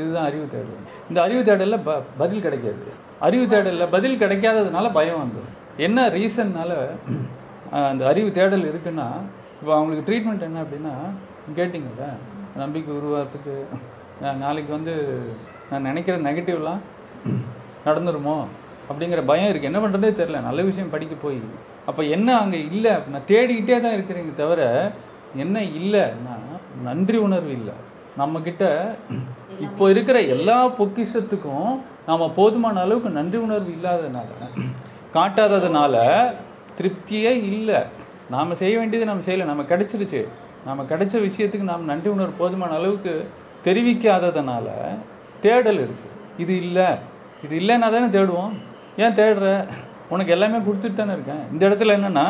இதுதான் அறிவு தேடல். இந்த அறிவு தேடலில் ப பதில் கிடைக்காது. அறிவு தேடலில் பதில் கிடைக்காததுனால பயம் வந்துடும் என்ன ரீசன்னால அந்த அறிவு தேடல் இருக்குன்னா இப்போ அவங்களுக்கு ட்ரீட்மெண்ட் என்ன அப்படின்னா கேட்டிங்கல்ல நம்பிக்கை உருவாகிறதுக்கு நாளைக்கு வந்து நான் நினைக்கிற நெகட்டிவ்லாம் நடந்துருமோ அப்படிங்கிற பயம் இருக்குது என்ன பண்ணுறதே தெரில நல்ல விஷயம் படிக்க போய். அப்போ என்ன அங்கே இல்லை? நான் தேடிக்கிட்டே தான் இருக்கிறீங்க தவிர என்ன இல்லைன்னா நன்றி உணர்வு இல்லை. நம்மக்கிட்ட இப்போ இருக்கிற எல்லா பொக்கிஷத்துக்கும் நாம் போதுமான அளவுக்கு நன்றி உணர்வு இல்லாததுனால காட்டாததுனால திருப்தியே இல்லை. நாம் செய்ய வேண்டியது நம்ம செய்யலை. நம்ம கிடைச்சிருச்சு. நம்ம கிடைச்ச விஷயத்துக்கு நாம் நன்றி உணர்வு போதுமான அளவுக்கு தெரிவிக்காததுனால தேடல் இருக்கு. இது இல்லை. இது இல்லைன்னா தானே தேடுவோம். ஏன் தேடுற? உனக்கு எல்லாமே கொடுத்துட்டு தானே இருக்கேன். இந்த இடத்துல என்னன்னா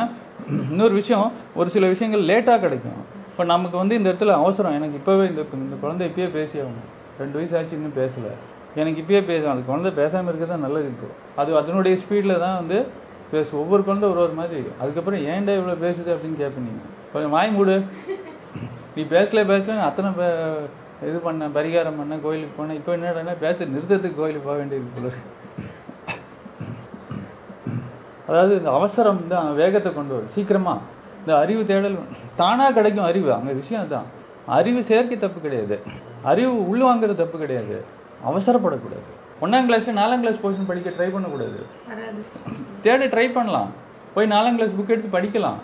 இன்னொரு விஷயம் ஒரு சில விஷயங்கள் லேட்டாக கிடைக்கும். இப்போ நமக்கு வந்து இந்த இடத்துல அவசரம். எனக்கு இப்போவே இந்த இந்த குழந்தை இப்பயே பேசி ஆகணும். ரெண்டு வயசு ஆச்சு இன்னும் பேசலை. எனக்கு இப்பயே பேசும் அந்த குழந்தை பேசாமல் இருக்க தான் நல்லது இருக்குது அது அதனுடைய ஸ்பீடில் தான் வந்து பேசு. ஒவ்வொரு குழந்தை ஒரு ஒரு மாதிரி. அதுக்கப்புறம் ஏன்டா இவ்வளோ பேசுது அப்படின்னு கேட்பேன் நீங்கள் கொஞ்சம் வாய் மூடு. நீ பேசல பேசல அத்தனை இது பண்ணேன் பரிகாரம் பண்ணேன் கோயிலுக்கு போனேன் இப்போ என்னடா பேச நிறுத்தத்துக்கு கோயிலுக்கு போக வேண்டியது போல. அதாவது இந்த அவசரம் தான் வேகத்தை கொண்டு வரும். சீக்கிரமா. இந்த அறிவு தேடல் தானா கிடைக்கும் அறிவு. அங்க விஷயம் தான் அறிவு சேர்க்கை தப்பு கிடையாது. அறிவு உள்வாங்குறது தப்பு கிடையாது. அவசரப்படக்கூடாது. ஒன்றாம் கிளாஸ்ல நாலாம் கிளாஸ் போர்ஷன் படிக்க ட்ரை பண்ணக்கூடாது. தேட ட்ரை பண்ணலாம். போய் நாலாம் கிளாஸ் புக் எடுத்து படிக்கலாம்.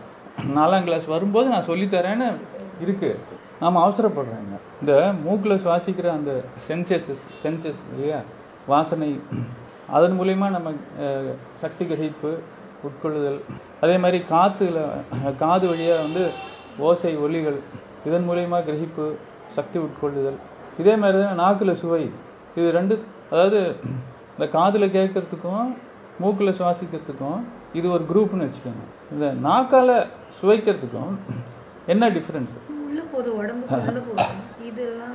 நாலாம் கிளாஸ் வரும்போது நான் சொல்லித் தரேன்னு இருக்கு. நாம அவசரப்படுறோங்க இந்த மூக்கில் சுவாசிக்கிற அந்த சென்சஸஸ் சென்சஸ் இல்லையா? வாசனை. அதன் மூலியமா நம்ம சக்தி கிரகிப்பு உட்கொள்ளுதல். அதே மாதிரி காத்துல காது வழியாக வந்து ஓசை ஒலிகள் இதன் மூலியமா கிரகிப்பு சக்தி உட்கொள்ளுதல். இதே மாதிரி தான் நாக்கில் சுவை. இது ரெண்டு அதாவது இந்த காதில் கேட்கறதுக்கும் மூக்கில் சுவாசிக்கிறதுக்கும் இது ஒரு குரூப்னு வச்சுக்கோங்க. இந்த நாக்கால சுவைக்கிறதுக்கும் என்ன டிஃப்ரென்ஸ் உள்ள போகுது. இதெல்லாம்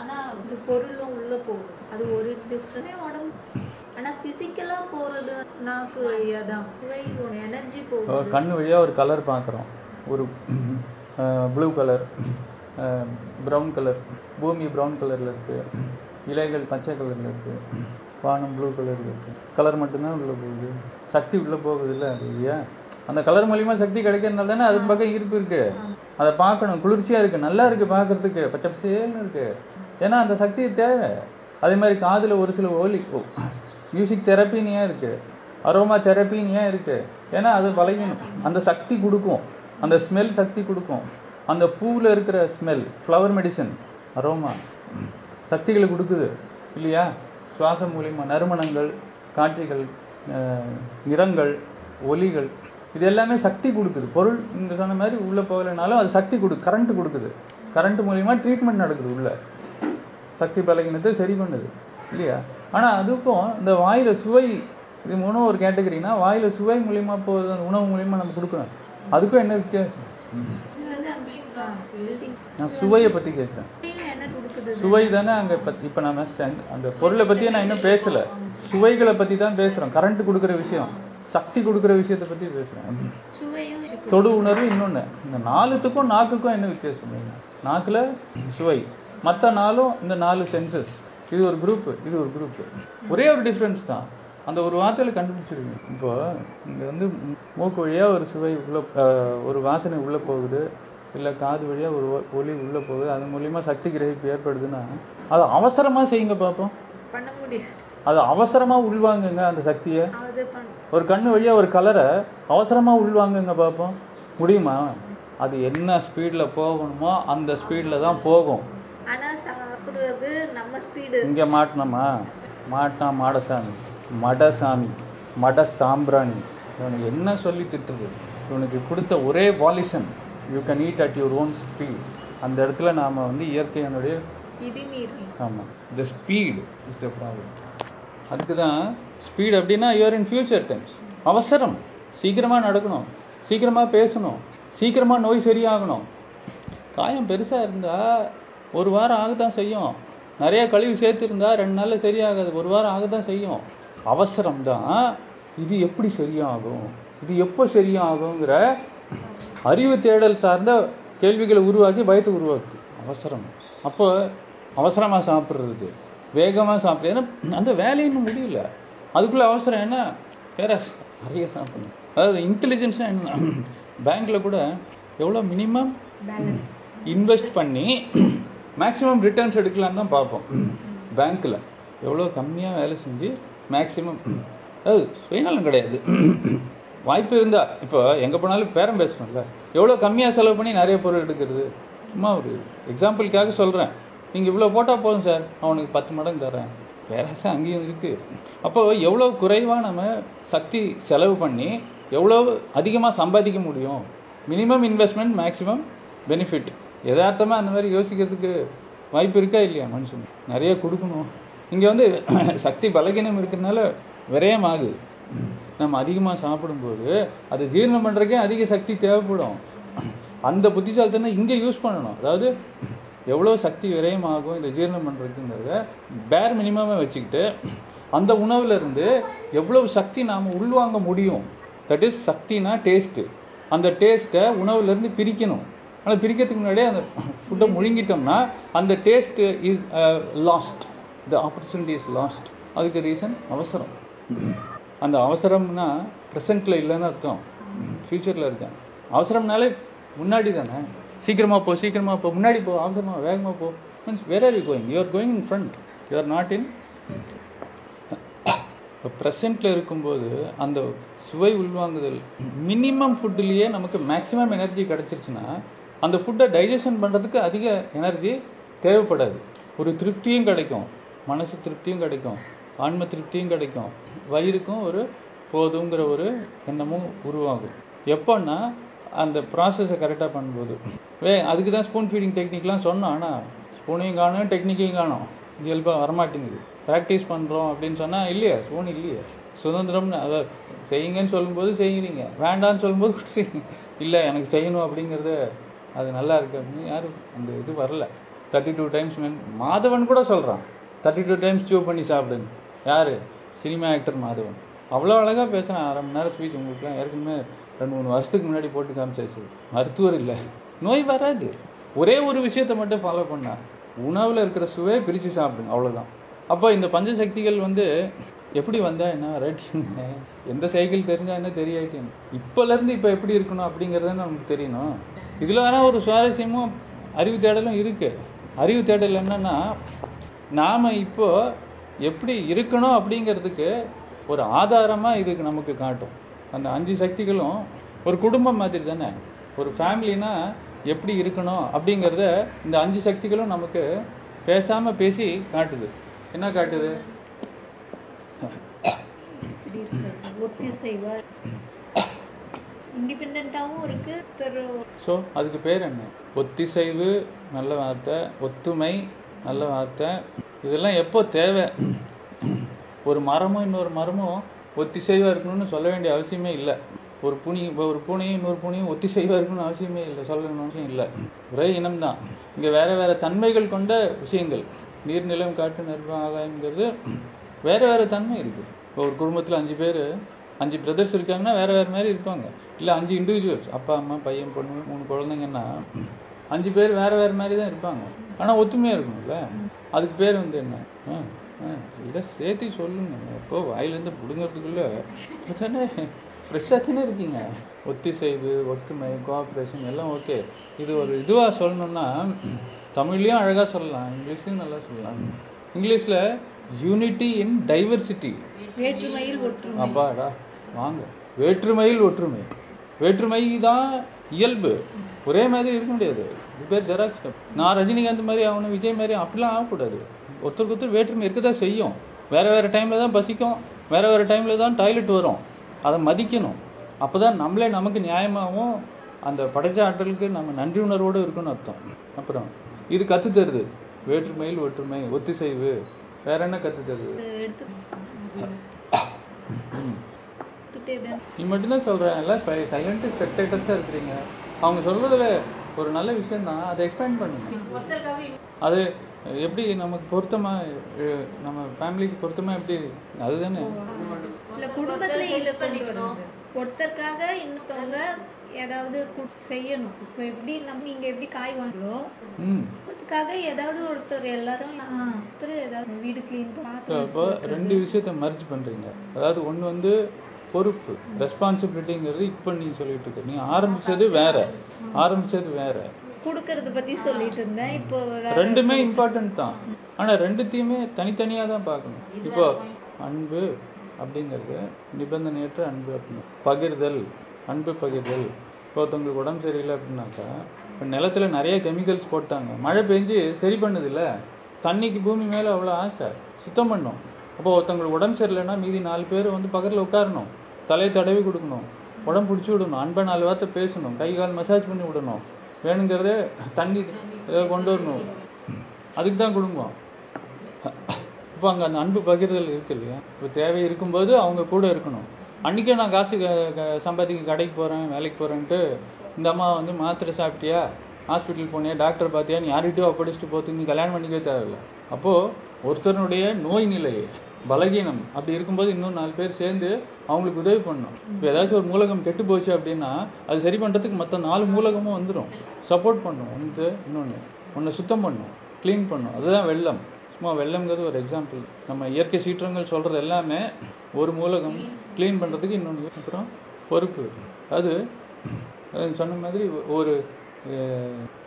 ஆனா இந்த பொருளும் உள்ள போகும். அது ஒரு டிஃப்ரெண்டே உடம்பு. ஆனா பிசிக்கலா போறது நாக்கு வழியா தான். சுவை எனர்ஜி போகுது. கண்ணு வழியா ஒரு கலர் பார்க்குறோம் ஒரு ப்ளூ கலர் ப்ரௌன் கலர் பூமி ப்ரௌன் கலர்ல இருக்கு. இலைகள் பச்சை கலர்ல இருக்கு. வானம் ப்ளூ கலர்ல இருக்கு. கலர் மட்டும்தான் உள்ள போகுது. சக்தி உள்ள போகுது இல்லை அது இல்லையா? அந்த கலர் மூலியமா சக்தி கிடைக்கிறதுனால தானே அது பக்கம் ஈர்ப்பு இருக்கு. அதை பார்க்கணும். குளிர்ச்சியா இருக்கு. நல்லா இருக்கு பார்க்கறதுக்கு. பச்சை பச்சைன்னு இருக்கு. ஏன்னா அந்த சக்தி தேவை. அதே மாதிரி காதுல ஒரு சில ஒலி மியூசிக் தெரப்பின்னு ஏன் இருக்கு. அரோமா தெரப்பின்னு ஏன் இருக்கு. ஏன்னா அது வளையணும். அந்த சக்தி கொடுக்கும். அந்த ஸ்மெல் சக்தி கொடுக்கும். அந்த பூவில் இருக்கிற ஸ்மெல் ஃப்ளவர் மெடிசன் அரோமா சக்திகளை கொடுக்குது. இல்லையா? சுவாசம் மூலியமா நறுமணங்கள் காட்சிகள் நிறங்கள் ஒலிகள் இது எல்லாமே சக்தி கொடுக்குது. பொருள் நீங்க சொன்ன மாதிரி உள்ள போகலைனாலும் அது சக்தி கொடு கரண்ட் கொடுக்குது. கரண்ட் மூலியமா ட்ரீட்மெண்ட் நடக்குது உள்ள. சக்தி பலகீனத்தை சரி பண்ணுது. இல்லையா? ஆனா அதுக்கும் இந்த வாயில சுவை இது உணவு ஒரு கேட்டகரினா வாயில சுவை மூலியமா போகுது அந்த உணவு மூலியமா நம்ம கொடுக்குறோம் அதுக்கும் என்ன வித்தியாசம். நான் சுவையை பத்தி கேட்கிறேன் சுவை தானே அங்க பத்- இப்ப நம்ம அந்த பொருளை பத்தி நான் இன்னும் பேசல. சுவைகளை பத்தி தான் பேசுறோம். கரண்ட் கொடுக்குற விஷயம். சக்தி கொடுக்குற விஷயத்தை பத்தி பேசுறேன். சுவையும் தொடு உணர்வு இன்னொன்னு. இந்த நாலுத்துக்கும் நாக்குக்கும் என்ன வித்தியாசம் நாக்குல சுவை. மற்ற நாலும் இந்த நாலு சென்சஸ் இது ஒரு குரூப் இது ஒரு குரூப் ஒரே ஒரு டிஃபரன்ஸ் தான். அந்த ஒரு வார்த்தையில கண்டுபிடிச்சிருங்க இப்போ இங்க வந்து மூக்கு வழியா ஒரு சுவை உள்ள ஒரு வாசனை உள்ள போகுது. இல்ல காது வழியா ஒரு ஒலி உள்ள போகுது. அது மூலியமா சக்தி கிரகிப்பு ஏற்படுதுன்னா அதை அவசரமா செய்யுங்க பார்ப்போம் பண்ண முடியாது. அதை அவசரமா உள்வாங்குங்க அந்த சக்தியை. ஒரு கண்ணு வழியா ஒரு கலரை அவசரமா உள்வாங்குங்க பார்ப்போம் முடியுமா? அது என்ன ஸ்பீட்ல போகணுமோ அந்த ஸ்பீட்ல தான் போகும். இங்க மாட்டினோமா? மாட்டா மாடசாமி. மடசாமி. மட சாம்பிராணி இவனுக்கு என்ன சொல்லி திட்டுது? இவனுக்கு கொடுத்த ஒரே பாலிஷன் you can eat at your own speed அந்த இடத்துல நாம வந்து இயற்கையினுடைய விதிமீறல் ஆமா. The speed is the problem அதுக்கு தான் ஸ்பீட் அப்படின்னா யூஆர் இன் ஃபியூச்சர் டைம்ஸ் அவசரம். சீக்கிரமாக நடக்கணும். சீக்கிரமாக பேசணும். சீக்கிரமாக நோய் சரியாகணும். காயம் பெருசாக இருந்தால் ஒரு வாரம் ஆகத்தான் செய்யும். நிறைய கழிவு சேர்த்துருந்தா ரெண்டு நாளில் சரியாகாது. ஒரு வாரம் ஆகத்தான் செய்யும். அவசரம் தான் இது எப்படி சரியாகும்? இது எப்போ சரியாகுங்கிற அறிவு தேடல் சார்ந்த கேள்விகளை உருவாக்கி பயத்தை உருவாக்குது. அவசரம். அப்போ அவசரமாக சாப்பிட்றது. வேகமா சாப்பிடுறது ஏன்னா அந்த வேலை இன்னும் முடியல. அதுக்குள்ள அவசரம் என்ன? வேற நிறைய சாப்பிடணும். அதாவது இன்டெலிஜென்ஸ்னா என்ன? பேங்க்ல கூட எவ்வளவு மினிமம் இன்வெஸ்ட் பண்ணி மேக்ஸிமம் ரிட்டர்ன்ஸ் எடுக்கலாம்னு தான் பார்ப்போம். பேங்க்ல எவ்வளோ கம்மியாக வேலை செஞ்சு மேக்ஸிமம் அதாவது சுயநலம் கிடையாது. வாய்ப்பு இருந்தா இப்போ எங்க போனாலும் பேரம் பேசணும்ல. எவ்வளோ கம்மியாக செலவு பண்ணி நிறைய பொருள் எடுக்கிறது? சும்மா ஒரு எக்ஸாம்பிளுக்காக சொல்றேன். நீங்க இவ்வளோ போட்டா போதும் சார். அவனுக்கு பத்து மடங்கு தரேன் பேராசை அங்கேயும் இருக்கு. அப்போ எவ்வளோ குறைவா நம்ம சக்தி செலவு பண்ணி எவ்வளோ அதிகமாக சம்பாதிக்க முடியும்? மினிமம் இன்வெஸ்ட்மெண்ட் மேக்ஸிமம் பெனிஃபிட் எதார்த்தமாக அந்த மாதிரி யோசிக்கிறதுக்கு வாய்ப்பு இருக்கா இல்லையா மனுஷன் நிறைய கொடுக்கணும். இங்க வந்து சக்தி பலகீனம் இருக்கிறதுனால விரயம் ஆகுது நம்ம அதிகமா சாப்பிடும்போது அது ஜீரணம் பண்றதுக்கே அதிக சக்தி தேவைப்படும். அந்த புத்திசாலித்தனம் இங்க யூஸ் பண்ணணும். அதாவது எவ்வளோ சக்தி விரயமாகும் இந்த ஜீரணம் பண்ணுறதுங்கிறத பேர் மினிமமா வச்சுக்கிட்டு அந்த உணவுலேருந்து எவ்வளோ சக்தி நாம் உள்வாங்க முடியும்? தட் இஸ் சக்தினா டேஸ்ட்டு அந்த டேஸ்ட்டை உணவுலேருந்து பிரிக்கணும். ஆனால் பிரிக்கிறதுக்கு முன்னாடியே அந்த ஃபுட்டை முழுங்கிட்டோம்னா அந்த taste is lost the opportunity is lost அதுக்கு ரீசன் அவசரம். அந்த அவசரம்னா ப்ரெசண்ட்டில் இல்லைன்னு அர்த்தம். ஃப்யூச்சரில் இருக்கேன். அவசரம்னாலே முன்னாடி தானே? சீக்கிரமா போ சீக்கிரமா போ முன்னாடி போ அவசரமா வேகமா போ. Means where are you going you are going in front you are not in இப்போ ப்ரெசண்ட்டில் இருக்கும்போது அந்த சுவை உள்வாங்குதல் மினிமம் ஃபுட்டுலேயே நமக்கு மேக்ஸிமம் எனர்ஜி கிடச்சிருச்சுன்னா அந்த ஃபுட்டை டைஜஷன் பண்ணுறதுக்கு அதிக எனர்ஜி தேவைப்படாது. ஒரு திருப்தியும் கிடைக்கும். மனசு திருப்தியும் கிடைக்கும். ஆன்ம திருப்தியும் கிடைக்கும். வயிறுக்கும் ஒரு போதுங்கிற ஒரு எண்ணமும் உருவாகும். எப்போன்னா அந்த ப்ராசஸை கரெக்டாக பண்ணும்போது. வே அதுக்கு தான் ஸ்பூன் ஃபீடிங் டெக்னிக்லாம் சொன்னோம். ஆனால் ஸ்பூனையும் காணும் டெக்னிக்கையும் காணும். இயல்பாக வரமாட்டேங்குது. ப்ராக்டிஸ் பண்ணுறோம் அப்படின்னு சொன்னால் இல்லையா? ஸ்பூன் இல்லையே. சுதந்திரம்னு அதை செய்யுங்கன்னு சொல்லும்போது செய்கிறீங்க. வேண்டான்னு சொல்லும்போது விட்டுறீங்க இல்லை எனக்கு செய்யணும் அப்படிங்கிறது அது நல்லா இருக்கு அப்படின்னு யாரும் அந்த இது வரல. தேர்ட்டி டூ டைம்ஸ் மாதவன் கூட சொல்கிறான் தேர்ட்டி டூ டைம்ஸ் சூ பண்ணி சாப்பிடுங்க யார்? Cinema actor Madhavan. அவ்வளோ அழகாக பேசுகிறேன் அரை மணி நேரம் ஸ்பீச் உங்களுக்குலாம் ஏற்கனவே ரெண்டு மூணு வருஷத்துக்கு முன்னாடி போட்டு காமிச்சாச்சு. மருத்துவர் இல்லை. நோய் வராது. ஒரே ஒரு விஷயத்தை மட்டும் ஃபாலோ பண்ணா உணவில் இருக்கிற சுவையை பிரித்து சாப்பிடுங்க அவ்வளோதான் அப்போ இந்த பஞ்சசக்திகள் வந்து எப்படி வந்தா என்ன ரைட்டிங்க எந்த சைக்கிள் தெரிஞ்சா என்ன தெரியாட்டி இப்போலேருந்து இப்போ எப்படி இருக்கணும் அப்படிங்கிறத நமக்கு தெரியணும். இதில் வேணால் ஒரு சுவாரஸ்யமும் அறிவு தேடலும் இருக்கு. அறிவு தேடல் என்னன்னா நாம் இப்போ எப்படி இருக்கணும் அப்படிங்கிறதுக்கு ஒரு ஆதாரமாக இதுக்கு நமக்கு காட்டும். அந்த அஞ்சு சக்திகளும் ஒரு குடும்பம் மாதிரி தானே? ஒரு ஃபேமிலினா எப்படி இருக்கணும் அப்படிங்கிறத இந்த அஞ்சு சக்திகளும் நமக்கு பேசாமல் பேசி காட்டுது. என்ன காட்டுது? ஸோ அதுக்கு பேர் என்ன? ஒத்திசைவு நல்ல வார்த்தை. ஒத்துமை நல்ல வார்த்தை. இதெல்லாம் எப்போ தேவை? ஒரு மரமும் இன்னொரு மரமும் ஒத்திசைவாக இருக்கணும்னு சொல்ல வேண்டிய அவசியமே இல்லை. ஒரு புனி இப்போ ஒரு பூனையும் இன்னொரு பூனையும் ஒத்திசைவாக இருக்கணும்னு அவசியமே இல்லை. சொல்லணும்னு அவசியம் இல்லை. ஒரே இனம்தான். இங்கே வேறு வேறு தன்மைகள் கொண்ட விஷயங்கள். நீர் நிலம் காட்டு நெருப்பு ஆகாயங்கிறது வேறு வேறு தன்மை இருக்குது இப்போ ஒரு குடும்பத்தில் அஞ்சு பேர் அஞ்சு பிரதர்ஸ் இருக்காங்கன்னா வேறு வேறு மாதிரி இருப்பாங்க. இல்லை அஞ்சு இண்டிவிஜுவல்ஸ் அப்பா அம்மா பையன் பொண்ணு மூணு குழந்தைங்கன்னா அஞ்சு பேர் வேறு வேறு மாதிரி தான் இருப்பாங்க. ஆனால் ஒத்துமையாக இருக்கும்ல அதுக்கு பேர் வந்து என்ன? இல்லை சேர்த்து சொல்லுங்க. எப்போ வாயிலேருந்து பிடுங்கிறதுக்குள்ள தானே ஃப்ரெஷ்ஷாக தானே இருக்கீங்க. ஒத்திசைவு ஒத்துமை கோஆப்ரேஷன் எல்லாம் ஓகே இது ஒரு இதுவாக சொல்லணும்னா தமிழ்லையும் அழகாக சொல்லலாம் இங்கிலீஷ்லையும் நல்லா சொல்லலாம். இங்கிலீஷில் யூனிட்டி இன் டைவர்சிட்டி வேற்றுமையில் ஒற்றுமை. அப்பாடா வாங்க. வேற்றுமையில் ஒற்றுமை. வேற்றுமை தான் இயல்பு. ஒரே மாதிரி இருக்க முடியாது. இது பேர் ஜெராக்ஸ் நான் ரஜினிகாந்த் மாதிரி அவனு விஜய் மாதிரி அப்படிலாம் ஆகக்கூடாது. ஒருத்தருக்கு ஒருத்தர் வேற்றுமை இருக்க தான் செய்யும். வேற வேற டைம்ல தான் பசிக்கும். வேற வேற டைம்ல தான் டாய்லெட் வரும். அதை மதிக்கணும். அப்பதான் நம்மளே நமக்கு நியாயமாகவும் அந்த படைச்ச ஆற்றலுக்கு நம்ம நன்றி உணர்வோடு இருக்குன்னு அர்த்தம். அப்புறம் இது கத்து தருது. வேற்றுமையில் ஒற்றுமை ஒத்திசைவு. வேற என்ன கத்து தருது? நீ மட்டும்தான் சொல்ற. எல்லாம் சைலண்ட் ஸ்பெக்டேட்டர்ஸாக இருக்கிறீங்க. அவங்க சொல்றதுல ஒரு நல்ல விஷயம் தான் அதை எக்ஸ்பிளைன் பண்ணுங்க. அது எப்படி நமக்கு பொருத்தமா நம்ம ஃபேமிலிக்கு பொருத்தமா எப்படி? அதுதானே. இல்ல குடும்பத்துல இதை கொண்டு ஒருத்தருக்காக இன்னொருத்தவங்க ஏதாவது செய்யணும். இப்ப எப்படி நம்ம நீங்க எப்படி காய் வாங்குறோம்? அதுக்காக ஏதாவது ஒருத்தர் எல்லாரும் ஒருத்தர் ஏதாவது வீடு கிளீன் அப்போ ரெண்டு விஷயத்த மர்ஜ் பண்றீங்க. அதாவது ஒண்ணு வந்து பொறுப்பு ரெஸ்பான்சிபிலிட்டிங்கிறது இப்போ நீங்க சொல்லிட்டு இருக்க. நீ ஆரம்பிச்சது வேற. ஆரம்பிச்சது வேற. குடுக்கறத பத்தி சொல்லிட்டு இருந்தேன் இப்போ ரெண்டுமே இம்பார்ட்டன்ட் தான். ஆனா ரெண்டுத்தையுமே தனித்தனியா தான் பார்க்கணும். இப்போ அன்பு அப்படிங்கிறது நிபந்தனையற்ற அன்பு அப்படின்னு. பகிர்தல் அன்பு பகிர்தல். இப்போ ஒருத்தவங்களுக்கு உடம்பு சரியில்லை அப்படின்னாக்கா இப்போ நிலத்துல நிறைய கெமிக்கல்ஸ் போட்டாங்க. மழை பெஞ்சு சரி பண்ணுது இல்ல தண்ணிக்கு பூமி மேல அவ்வளோ ஆசை. சுத்தம் பண்ணும் அப்போ ஒருத்தவங்களுக்கு உடம்பு சரியில்லைன்னா மீதி நாலு பேர் வந்து பக்கத்துல உட்காரணும். தலையை தடவி கொடுக்கணும். உடம்பு பிடிச்சி விடணும். அன்பை நாலு வார்த்தை பேசணும். கை கால் மசாஜ் பண்ணி விடணும். வேணுங்கிறதே தண்ணி ஏதோ கொண்டு வரணும். அதுக்கு தான் குடும்பம் இப்போ அங்கே அந்த அன்பு பகிர்தல் இருக்கு இல்லையா இப்போ தேவை இருக்கும்போது அவங்க கூட இருக்கணும். அன்றைக்கே நான் காசு க- சம்பாதிக்க கடைக்கு போகிறேன் வேலைக்கு போகிறேன்ட்டு இந்த அம்மா வந்து மாத்திரை சாப்பிட்டியா? ஹாஸ்பிட்டல் போனியா? டாக்டர் பார்த்தியா நீ யார்கிட்டயோ ஒப்படைச்சிட்டு போகிறதுக்கு கல்யாணம் பண்ணிக்கவே தேவையில்லை. அப்போது ஒருத்தருடைய நோய் நிலையை பலகீனம். அப்படி இருக்கும்போது இன்னும் நாலு பேர் சேர்ந்து அவங்களுக்கு உதவி பண்ணணும். இப்போ ஏதாச்சும் ஒரு மூலகம் கெட்டு போச்சு அப்படின்னா அது சரி பண்ணுறதுக்கு மற்ற நாலு மூலகமும் வந்துடும் சப்போர்ட் பண்ணும். ஒன்று இன்னொன்று ஒன்று சுத்தம் பண்ணும். க்ளீன் பண்ணும். அதுதான் வெள்ளம். சும்மா வெள்ளம்ங்கிறது ஒரு எக்ஸாம்பிள் நம்ம இயற்கை சீற்றங்கள் சொல்கிறது எல்லாமே ஒரு மூலகம் க்ளீன் பண்ணுறதுக்கு இன்னொன்று அப்புறம் பொறுப்பு. அது சொன்ன மாதிரி ஒரு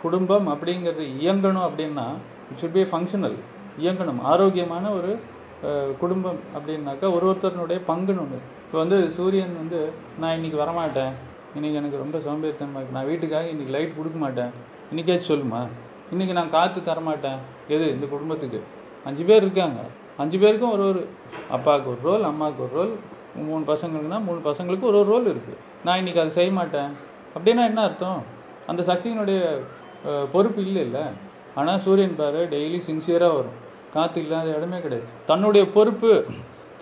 குடும்பம் அப்படிங்கிறது இயங்கணும் அப்படின்னா இட் சுட் பி ஃபங்க்ஷனல் இயங்கணும். ஆரோக்கியமான ஒரு குடும்பம் அப்படின்னாக்கா ஒரு ஒருத்தருனுடைய பங்குன்னு ஒன்று இப்போ வந்து சூரியன் வந்து நான் இன்னைக்கு வரமாட்டேன். இன்னைக்கு எனக்கு ரொம்ப சோம்பேறித்தனமாக இருக்கு. நான் வீட்டுக்காக இன்னைக்கு லைட் கொடுக்க மாட்டேன். இன்னைக்காச்சும் சொல்லுமா? இன்னைக்கு நான் காற்று தரமாட்டேன். எது? இந்த குடும்பத்துக்கு. அஞ்சு பேர் இருக்காங்க. அஞ்சு பேருக்கும் ஒரு ஒரு அப்பாவுக்கு ஒரு ரோல் அம்மாவுக்கு ஒரு ரோல் மூணு பசங்களுக்குன்னா மூணு பசங்களுக்கு ஒரு ஒரு ரோல் இருக்குது நான் இன்னைக்கு அதை செய்ய மாட்டேன். அப்படின்னா என்ன அர்த்தம்? அந்த சக்தியினுடைய பொறுப்பு இல்லை இல்லை ஆனால் சூரியன் பாரு டெய்லி சின்சியராக வரும். காற்று இல்லாத இடமே கிடையாது. தன்னுடைய பொறுப்பு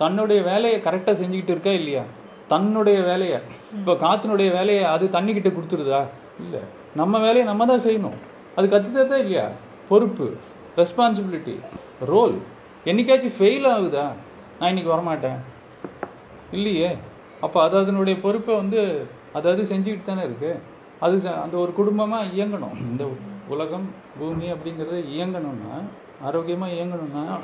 தன்னுடைய வேலையை கரெக்டாக செஞ்சுக்கிட்டு இருக்கா இல்லையா? தன்னுடைய வேலையை. இப்போ காத்தினுடைய வேலையை அது தண்ணிக்கிட்ட கொடுத்துருதா? இல்லை. நம்ம வேலையை நம்ம தான் செய்யணும். அது கற்றுத்தரதா இல்லையா? பொறுப்பு ரெஸ்பான்சிபிலிட்டி ரோல் என்னைக்காச்சும் ஃபெயில் ஆகுதா? நான் இன்னைக்கு வரமாட்டேன். இல்லையே. அப்போ அது அதனுடைய பொறுப்பை வந்து அதாவது செஞ்சுக்கிட்டு தானே இருக்கு. அது அந்த ஒரு குடும்பமா இயங்கணும். இந்த உலகம் பூமி அப்படிங்கிறது இயங்கணும்னா ஆரோக்கியமா இயங்கணும்னா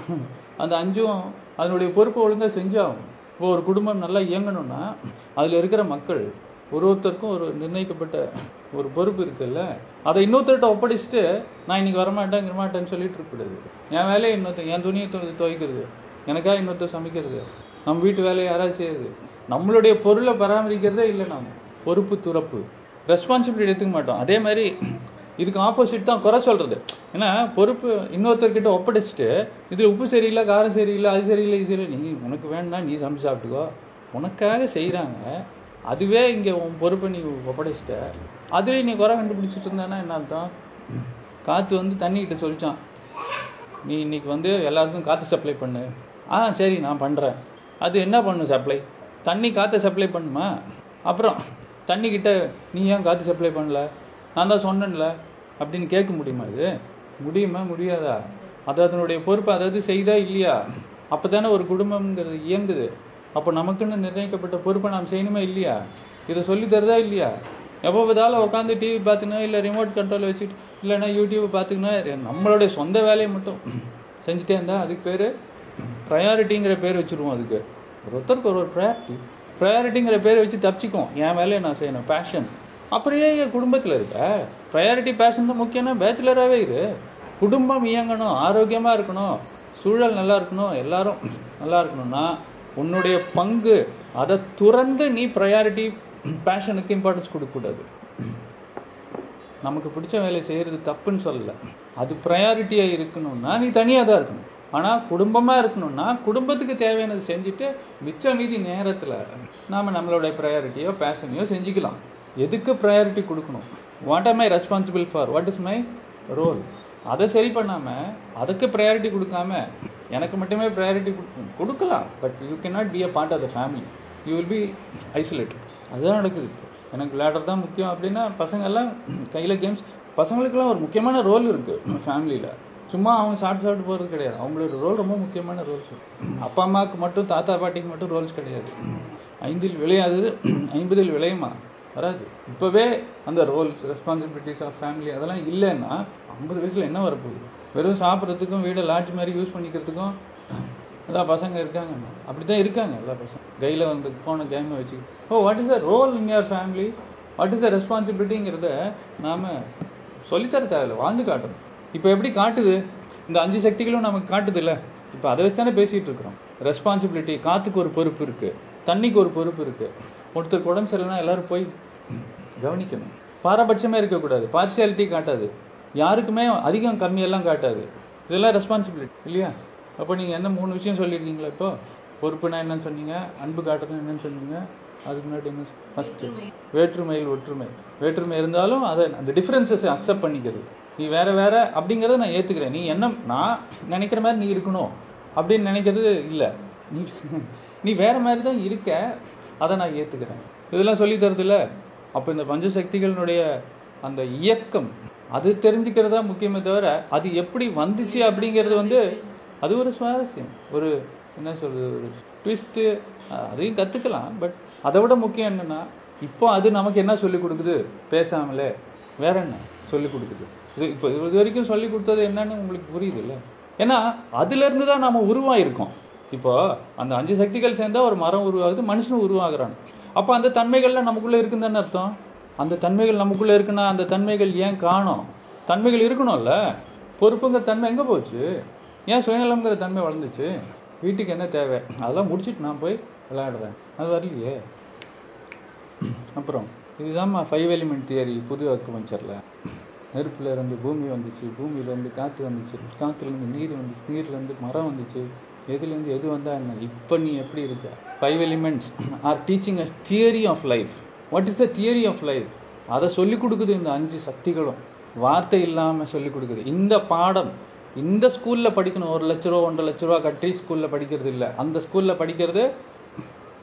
அந்த அஞ்சும் அதனுடைய பொறுப்பை ஒழுங்கா செஞ்சாகும் இப்போ ஒரு குடும்பம் நல்லா இயங்கணும்னா அதுல இருக்கிற மக்கள் ஒரு ஒருத்தருக்கும் ஒரு நிர்ணயிக்கப்பட்ட ஒரு பொறுப்பு இருக்குல்ல அதை இன்னொருத்தர்கிட்ட ஒப்படைச்சிட்டு நான் இன்னைக்கு வரமாட்டேன் மாட்டேன்னு சொல்லிட்டு இருக்கக்கூடாது என் வேலையை இன்னொருத்தன் என் துணியை துவை- துவைக்கிறது. எனக்காக இன்னொருத்தர் சமைக்கிறது. நம்ம வீட்டு வேலையை யாராவது செய்யுது நம்மளுடைய பொருளை பராமரிக்கிறதே இல்லை நாம். பொறுப்பு துறப்பு. ரெஸ்பான்சிபிலிட்டி எடுத்துக்க மாட்டோம். அதே மாதிரி இதுக்கு ஆப்போசிட் தான் குறை சொல்றது. ஏன்னா பொறுப்பு இன்னொருத்தர்கிட்ட ஒப்படைச்சிட்டு இது உப்பு சரியில்லை காரம் சரியில்லை அது சரியில்லை இது சரியில்லை நீ உனக்கு வேணும்னா நீ சமைச்சு சாப்பிட்டுக்கோ. உனக்காக செய்கிறாங்க அதுவே இங்க உன் பொறுப்பை நீ ஒப்படைச்சிட்ட. அதுவே நீ குறை கண்டுபிடிச்சிட்டு இருந்தானா என்ன அர்த்தம்? காத்து வந்து தண்ணிக்கிட்ட சொல்லிச்சான் நீ இன்னைக்கு வந்து எல்லாருக்கும் காற்று சப்ளை பண்ணு. ஆ சரி நான் பண்ணுறேன் அது என்ன பண்ணும் சப்ளை தண்ணி காற்றை சப்ளை பண்ணுமா? அப்புறம் தண்ணி கிட்ட நீ ஏன் காற்று சப்ளை பண்ணல? நான் தான் சொன்னேன்ல. அப்படின்னு கேட்க முடியுமா இது? முடியுமா? முடியாதா? அது அதனுடைய பொறுப்பு அதாவது செய்தா இல்லையா? அப்போ தானே ஒரு குடும்பம்ங்கிறது இயங்குது. அப்போ நமக்குன்னு நிர்ணயிக்கப்பட்ட பொறுப்பை நாம் செய்யணுமா இல்லையா? இதை சொல்லி தருதா இல்லையா? எப்போ பார்த்தாலும் உட்காந்து டிவி பார்த்துக்கணும் இல்லை ரிமோட் கண்ட்ரோல் வச்சுட்டு இல்லைன்னா யூடியூப் பார்த்துக்கணும் நம்மளுடைய சொந்த வேலையை மட்டும் செஞ்சுட்டே இருந்தால் அதுக்கு பேர் ப்ரையாரிட்டிங்கிற பேர் வச்சுருவோம் அதுக்கு. ஒருத்தருக்கு ஒரு ஒரு ப்ரையாரிட்டி ப்ரையாரிட்டிங்கிற பேரை வச்சு தப்பிச்சிக்கும் என் வேலையை நான் செய்யணும். பேஷன் அப்புறம் ஏன் என் குடும்பத்தில் இருக்க. ப்ரையாரிட்டி பேஷன் தான் முக்கியம்னா பேச்சுலராகவே இரு. குடும்பம் இயங்கணும் ஆரோக்கியமாக இருக்கணும் சூழல் நல்லா இருக்கணும் எல்லாரும் நல்லா இருக்கணும்னா உன்னுடைய பங்கு அதை துறந்து நீ ப்ரையாரிட்டி பேஷனுக்கு இம்பார்ட்டன்ஸ் கொடுக்கக்கூடாது. நமக்கு பிடிச்ச வேலையை செய்யறது தப்புன்னு சொல்லல. அது ப்ரையாரிட்டியா இருக்கணும்னா நீ தனியாக தான் இருக்கணும். ஆனா குடும்பமா இருக்கணும்னா குடும்பத்துக்கு தேவையானது செஞ்சுட்டு மிச்ச மீதி நேரத்துல நாம நம்மளுடைய ப்ரையாரிட்டியோ பேஷனையோ செஞ்சுக்கலாம். எதுக்கு ப்ரையாரிட்டி கொடுக்கணும்? What are my responsible for what is my role அதை சரி பண்ணாம அதுக்கு ப்ரையாரிட்டி கொடுக்காம எனக்கு மட்டுமே ப்ரையாரிட்டி கொடுக்கலாம். But you cannot be a part of the family you will be isolated அதுதான் நடக்குது இப்போ. எனக்கு விளையாடுறது தான் முக்கியம் அப்படின்னா பசங்க எல்லாம் கேம்ஸ் பசங்களுக்கெல்லாம் ஒரு முக்கியமான ரோல் இருக்கு ஃபேமிலியில சும்மா அவங்க சாப்பிட்டு சாப்பிட்டு போறது கிடையாது. அவங்களோட ரோல் ரொம்ப முக்கியமான ரோல்ஸ் அப்பா அம்மாவுக்கு மட்டும் தாத்தா பாட்டிக்கு மட்டும் ரோல்ஸ் கிடையாது. ஐந்தில் விளையாதது ஐம்பதில் விளையுமா? வராது. இப்போவே அந்த ரோல்ஸ் ரெஸ்பான்சிபிலிட்டிஸ் ஆஃப் ஃபேமிலி அதெல்லாம் இல்லைன்னா ஐம்பது வயசுல என்ன வரப்போகுது? வெறும் சாப்பிட்றதுக்கும் வீடை லாட்ஜ் மாதிரி யூஸ் பண்ணிக்கிறதுக்கும் எல்லா பசங்க இருக்காங்க. அப்படிதான் இருக்காங்க எல்லா பசங்க. கையில் வந்து போன கேமை வச்சு ஓ what is the role in your family what is the ரெஸ்பான்சிபிலிட்டிங்கிறத நாம சொல்லித்தர தேவையில்ல. வாழ்ந்து காட்டணும். இப்போ எப்படி காட்டுது? இந்த அஞ்சு சக்திகளும் நமக்கு காட்டுது இல்லை இப்போ அதை வச்சு தானே பேசிட்டு இருக்கிறோம். ரெஸ்பான்சிபிலிட்டி காத்துக்கு ஒரு பொறுப்பு இருக்கு. தண்ணிக்கு ஒரு பொறுப்பு இருக்கு. ஒருத்தருக்கு உடம்பு சரியில்லைன்னா எல்லாரும் போய் கவனிக்கணும். பாரபட்சமே இருக்கக்கூடாது. பார்சியாலிட்டி காட்டாது. யாருக்குமே அதிகம் கம்மியெல்லாம் காட்டாது. இதெல்லாம் ரெஸ்பான்சிபிலிட்டி இல்லையா? அப்போ நீங்கள் என்ன மூணு விஷயம் சொல்லியிருக்கீங்களா இப்போ? பொறுப்புனா என்னன்னு சொன்னீங்க அன்பு காட்டுறது என்னன்னு சொன்னீங்க அதுக்கு முன்னாடி என்ன ஃபர்ஸ்ட் வேற்றுமையில் ஒற்றுமை. வேற்றுமை இருந்தாலும் அதை அந்த டிஃப்ரென்சஸை அக்செப்ட் பண்ணிக்கிறது. நீ வேற வேற அப்படிங்கிறத நான் ஏத்துக்கிறேன். நீ என்ன நான் நினைக்கிற மாதிரி நீ இருக்கணும் அப்படின்னு நினைக்கிறது இல்லை. நீ நீ வேற மாதிரி தான் இருக்க. அதை நான் ஏற்றுக்கிறேன் இதெல்லாம் சொல்லி தருது அப்போ இந்த பஞ்சசக்திகளினுடைய அந்த இயக்கம் அது தெரிஞ்சுக்கிறதா முக்கியமே தவிர அது எப்படி வந்துச்சு அப்படிங்கிறது வந்து அது ஒரு சுவாரஸ்யம். ஒரு என்ன சொல்றது ஒரு ட்விஸ்ட்டு அதையும் கற்றுக்கலாம் பட் அதை விட முக்கியம் என்னன்னா இப்போ அது நமக்கு என்ன சொல்லி கொடுக்குது? பேசாமலே. வேற என்ன சொல்லி கொடுக்குது? இது இப்போ இது வரைக்கும் சொல்லி கொடுத்தது என்னன்னு உங்களுக்கு புரியுது இல்லை ஏன்னா அதுல இருந்து தான் நாம உருவாயிருக்கோம். இப்போ அந்த அஞ்சு சக்திகள் சேர்ந்தா ஒரு மரம் உருவாகுது மனுஷனும் உருவாகிறான். அப்போ அந்த தன்மைகள்லாம் நமக்குள்ள இருக்குதுன்னு அர்த்தம்? அந்த தன்மைகள் நமக்குள்ள இருக்குன்னா அந்த தன்மைகள் ஏன் காணும்? தன்மைகள் இருக்கணும்ல. பொறுப்புங்கிற தன்மை எங்க போச்சு? ஏன் சுயநலம்ங்கிற தன்மை வளர்ந்துச்சு? வீட்டுக்கு என்ன தேவை? அதெல்லாம் முடிச்சுட்டு நான் போய் விளையாடுறேன். அது வரலையே. அப்புறம் இதுதான் ஃபைவ் எலிமெண்ட் தியரி புது அக்குபஞ்சரில் நெருப்புல இருந்து பூமி வந்துச்சு பூமியில இருந்து காத்து வந்துச்சு காத்துல இருந்து நீர் வந்துச்சு நீர்ல இருந்து மரம் வந்துச்சு. எதுலேருந்து எது வந்தால் என்ன? இப்போ நீ எப்படி இருக்க? Five elements are teaching us theory of life what is the theory of life அதை சொல்லிக் கொடுக்குது இந்த அஞ்சு சக்திகளும். வார்த்தை இல்லாமல் சொல்லிக் கொடுக்குது. இந்த பாடம் இந்த ஸ்கூலில் படிக்கணும். ஒரு லட்ச ரூபா ஒன்றரை லட்ச ரூபா கட்டி ஸ்கூலில் படிக்கிறது இல்லை. அந்த ஸ்கூலில் படிக்கிறது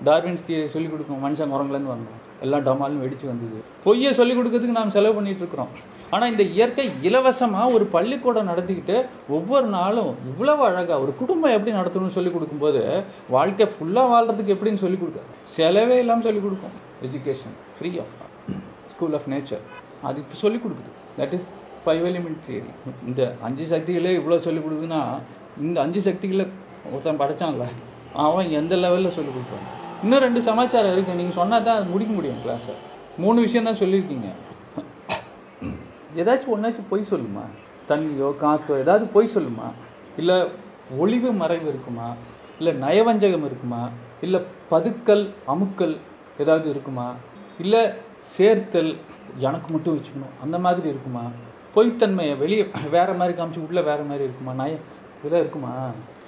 டார்வின்ஸ் தியரி சொல்லி கொடுக்கும். மனுஷன் குரங்குலேருந்து வந்தோம் எல்லா டமாலும் வெடிச்சு வந்தது. பொய்யை சொல்லிக் கொடுக்கறதுக்கு நாம் செலவு பண்ணிட்டு இருக்கிறோம். ஆனா இந்த இயற்கை இலவசமா ஒரு பள்ளிக்கூடம் நடத்திக்கிட்டு ஒவ்வொரு நாளும் இவ்வளவு அழகா ஒரு குடும்பம் எப்படி நடத்தணும்னு சொல்லி கொடுக்கும்போது வாழ்க்கை ஃபுல்லா வாழ்றதுக்கு எப்படின்னு சொல்லி கொடுக்க? செலவே இல்லாமல் சொல்லி கொடுக்கும். Education free of school of nature அது இப்போ சொல்லி கொடுக்குது. That is five element theory இந்த அஞ்சு சக்திகளே இவ்வளோ சொல்லி கொடுக்குதுன்னா இந்த அஞ்சு சக்திகளை ஒருத்தன் படைச்சான்ல அவன் எந்த லெவலில் சொல்லி கொடுப்பான்? இன்னும் ரெண்டு சமாச்சாரம் இருக்கு. நீங்க சொன்னால் தான் அது முடிக்க முடியும் கிளாஸை மூணு விஷயம் தான் சொல்லியிருக்கீங்க. ஏதாச்சும் ஒன்னாச்சும் பொய் சொல்லுமா? தண்ணியோ காத்தோ ஏதாவது பொய் சொல்லுமா? இல்ல ஒளிவு மறைவு இருக்குமா? இல்ல நயவஞ்சகம் இருக்குமா? இல்ல பதுக்கல் அமுக்கல் ஏதாவது இருக்குமா? இல்ல சேர்த்தல் எனக்கு மட்டும் வச்சுக்கணும் அந்த மாதிரி இருக்குமா? பொய்த்தன்மையை வெளியே வேற மாதிரி காமிச்சு உள்ள வேற மாதிரி இருக்குமா? நய இதெல்லாம் இருக்குமா?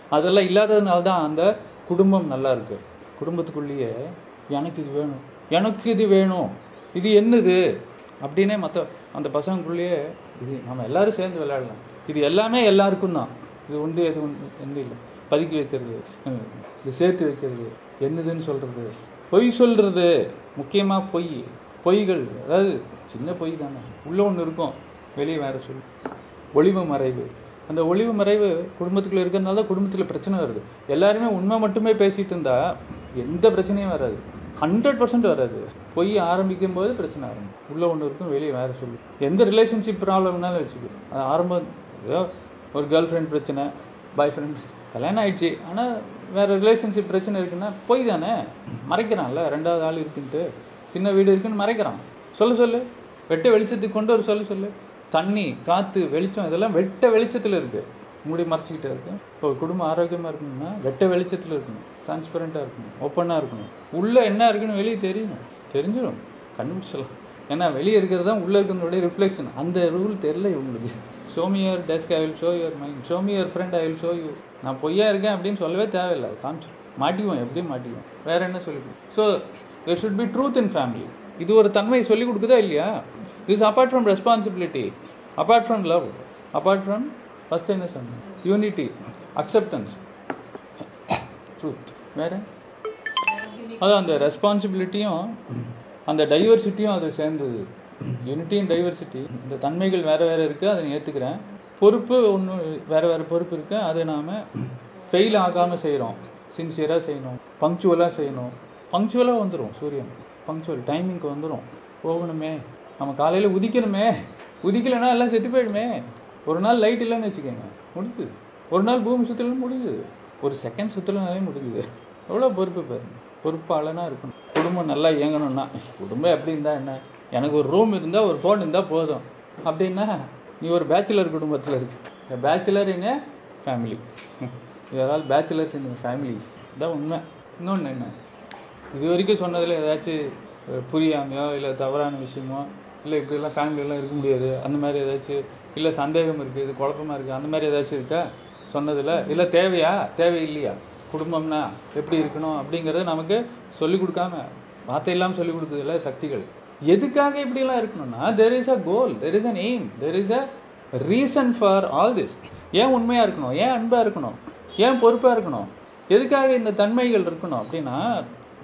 அதெல்லாம் இல்லாததுனால தான் அந்த குடும்பம் நல்லா இருக்கு. குடும்பத்துக்குள்ளேயே எனக்கு இது வேணும் எனக்கு இது வேணும் இது என்னது? அப்படின்னே மற்ற அந்த பசங்களுக்குள்ளேயே இது நம்ம எல்லாரும் சேர்ந்து விளையாடலாம். இது எல்லாமே எல்லாருக்கும் தான். இது உண்டு எது உண்டு எந்த இல்லை. பதுக்கி வைக்கிறது இது சேர்த்து வைக்கிறது என்னதுன்னு சொல்றது. பொய் சொல்றது முக்கியமாக பொய் பொய்கள். அதாவது சின்ன பொய் தானே. உள்ள ஒன்று இருக்கும் வெளியே வேற சொல்லு. ஒளிவு மறைவு. அந்த ஒளிவு மறைவு குடும்பத்துக்குள்ள இருக்கிறதுனால தான் குடும்பத்துல பிரச்சனை வருது. எல்லாருமே உண்மை மட்டுமே பேசிட்டு இருந்தா எந்த பிரச்சனையும் வராது. ஹண்ட்ரட் பர்சன்ட் வராது. பொய் ஆரம்பிக்கும் போது பிரச்சனை ஆரம்பிக்கும். உள்ள ஒண்ணு இருக்கும் வெளியே வேற சொல்லு. எந்த ரிலேஷன்ஷிப் ப்ராப்ளம்னாலும் வச்சுக்கோ. அது ஆரம்பம் ஏதோ ஒரு கேர்ள் ஃப்ரெண்ட் பிரச்சனை பாய் ஃப்ரெண்ட் கல்யாணம் ஆயிடுச்சு. ஆனா வேற ரிலேஷன்ஷிப் பிரச்சனை இருக்குன்னா பொய் தானே? மறைக்கிறான்ல. ரெண்டாவது ஆள் இருக்குன்ட்டு. சின்ன வீடு இருக்குன்னு மறைக்கிறான். சொல்லு சொல்லு. வெட்ட வெளிச்சத்துக்கு கொண்டு ஒரு சொல்லு சொல்லு. தண்ணி காத்து வெளிச்சம் இதெல்லாம் வெட்ட வெளிச்சத்துல இருக்கு. மூடி மறைச்சிக்கிட்டே இருக்கு. இப்போ குடும்பம் ஆரோக்கியமா இருக்கணும்னா வெட்ட வெளிச்சத்துல இருக்கணும். டிரான்ஸ்பரண்டா இருக்கணும். ஓப்பனா இருக்கணும். உள்ள என்ன இருக்குன்னு வெளியே தெரியணும். தெரிஞ்சிடும். கண்டுபிடிச்சலாம் ஏன்னா வெளியே இருக்கிறது தான் உள்ள இருக்கிறதோடைய ரிஃப்ளெக்ஷன் அந்த ரூல் தெரியல இவங்களுக்கு. Show desk I will show your mind show friend I will show you நான் பொய்யா இருக்கேன் அப்படின்னு சொல்லவே தேவையில்லை. காமிச்சு மாட்டிக்குவோம். எப்படியும் மாட்டிக்குவோம். வேற என்ன சொல்லி so there should be truth in family இது ஒரு தன்மை சொல்லி கொடுக்குதா இல்லையா? Is apart from responsibility apart from love apart from first என்ன சொன்னேன் யூனிட்டி அக்செப்டன்ஸ் ட்ரூத் வேற அதான் அந்த ரெஸ்பான்சிபிலிட்டியும் அந்த டைவர்சிட்டியும் அது சேர்ந்தது. யூனிட்டியும் டைவர்சிட்டி இந்த தன்மைகள் வேற வேற இருக்கு அதை நான் ஏத்துக்கிறேன். பொறுப்பு ஒன்று வேற வேற பொறுப்பு இருக்கு அதை நாம ஃபெயில் ஆகாம செய்கிறோம் சின்சியரா செய்யணும். பங்க்சுவலா செய்யணும். பங்க்சுவலா வந்துடும் சூரியன். பங்க்சுவல் டைமிங்க்கு வந்துடும் போகணுமே. நம்ம காலையில உதிக்கணுமே. உதிக்கலைன்னா எல்லாம் செத்து போயிடுமே. ஒரு நாள் லைட் இல்லைன்னு வச்சுக்கோங்க. முடிஞ்சு ஒரு நாள் பூமி சுத்தலும் முடிஞ்சுது. ஒரு செகண்ட் சுத்தலனாலே முடிஞ்சுது. எவ்வளோ பொறுப்பு பாருங்க. பொறுப்பாளனா இருக்கணும். குடும்பம் நல்லா இயங்கணும்னா. குடும்பம் எப்படி இருந்தா என்ன? எனக்கு ஒரு ரூம் இருந்தா ஒரு ஃபோன் இருந்தா போதும். அப்படின்னா நீ ஒரு பேச்சுலர் குடும்பத்துல இருக்கு பேச்சுலர் இன் ஃபேமிலி இதனால் பேச்சுலர்ஸ் இன் ஃபேமிலிஸ் இதான் உண்மை. இன்னொன்று என்ன? இது வரைக்கும் சொன்னதில் ஏதாச்சும் புரியாமையோ இல்லை தவறான விஷயமோ இல்லை இப்படிலாம் ஃபேமிலியெல்லாம் இருக்க முடியாது. அந்த மாதிரி ஏதாச்சும் இல்லை சந்தேகம் இருக்குது இது குழப்பமா இருக்குது அந்த மாதிரி ஏதாச்சும் இருக்கா? சொன்னதில் இல்லை தேவையா? தேவை இல்லையா குடும்பம்னா எப்படி இருக்கணும் அப்படிங்கிறத நமக்கு சொல்லி கொடுக்காம வார்த்தை இல்லாமல் சொல்லி கொடுக்குதுல்ல சக்திகள். எதுக்காக இப்படிலாம் இருக்கணும்னா there is a goal there is an aim there is a reason for all this ஏன் உண்மையாக இருக்கணும்? ஏன் அன்பாக இருக்கணும்? ஏன் பொறுப்பாக இருக்கணும்? எதுக்காக இந்த தன்மைகள் இருக்கணும் அப்படின்னா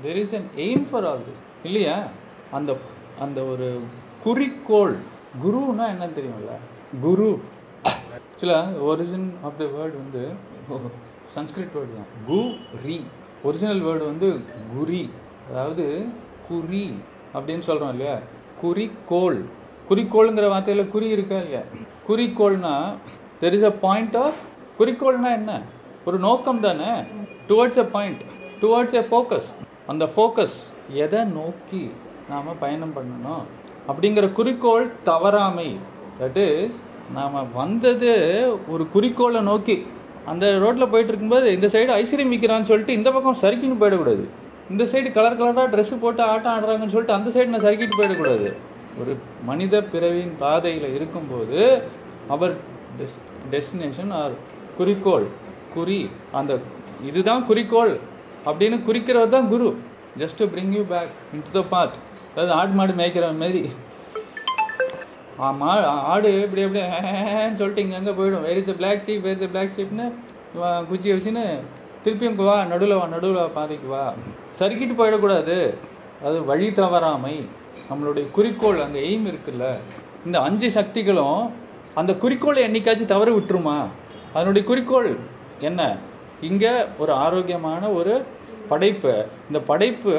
there is an aim for all this இல்லையா? அந்த அந்த ஒரு குறிக்கோள். குருன்னா என்னன்னு தெரியும்ல குரு. ஆக்சுவலா ஒரிஜின் ஆஃப் த வேர்ட் வந்து சன்ஸ்கிரிட் வேர்டு தான். கு ரி ஒரிஜினல் வேர்டு வந்து குரி. அதாவது குறி அப்படின்னு சொல்றோம் இல்லையா? குறிக்கோள். குறிக்கோளுங்கிற வார்த்தையில குறி இருக்கா இல்லையா? குறிக்கோள்னா there is a point of குறிக்கோள்னா என்ன? ஒரு நோக்கம் தானே? Towards a point towards a focus அந்த ஃபோக்கஸ் எதை நோக்கி நாம பயணம் பண்ணணும்? அப்படிங்கிற குறிக்கோள் தவறாமை. தட் இஸ் நாம் வந்தது ஒரு குறிக்கோளை நோக்கி. அந்த ரோட்டில் போயிட்டு இருக்கும்போது இந்த சைடு ஐஸ்கிரீம் விற்கிறான்னு சொல்லிட்டு இந்த பக்கம் சறுக்கின்னு போயிடக்கூடாது. இந்த சைடு கலர் கலராக ட்ரெஸ் போட்டு ஆட்டம் ஆடுறாங்கன்னு சொல்லிட்டு அந்த சைடு நான் சறுக்கிட்டு போயிடக்கூடாது. ஒரு மனித பிறவியின் பாதையில் இருக்கும்போது அவர் டெஸ்டினேஷன் ஆர் குறிக்கோள் குறி அந்த இதுதான் குறிக்கோள் அப்படின்னு குறிக்கிறவர் தான் குரு. Just to bring you back in to the path அதாவது ஆடு மாடு மேய்க்கிற மாதிரி. ஆமா ஆடு இப்படி அப்படியே சொல்லிட்டு இங்க அங்க போயிடும். வெரி இஸ் பிளாக் ஷீப் வேறு இஸ் பிளாக் ஷீப்னு குச்சியை வச்சுன்னு திருப்பியும் வா நடுவில் வா நடுவில் பாதைக்கு வா. சறுக்கிட்டு போயிடக்கூடாது. அது வழி தவறாமை. நம்மளுடைய குறிக்கோள் அங்க எய்ம் இருக்குல்ல. இந்த அஞ்சு சக்திகளும் அந்த குறிக்கோளை என்னைக்காச்சும் தவற விட்டுருமா? அதனுடைய குறிக்கோள் என்ன? இங்க ஒரு ஆரோக்கியமான ஒரு படைப்பு. இந்த படைப்பு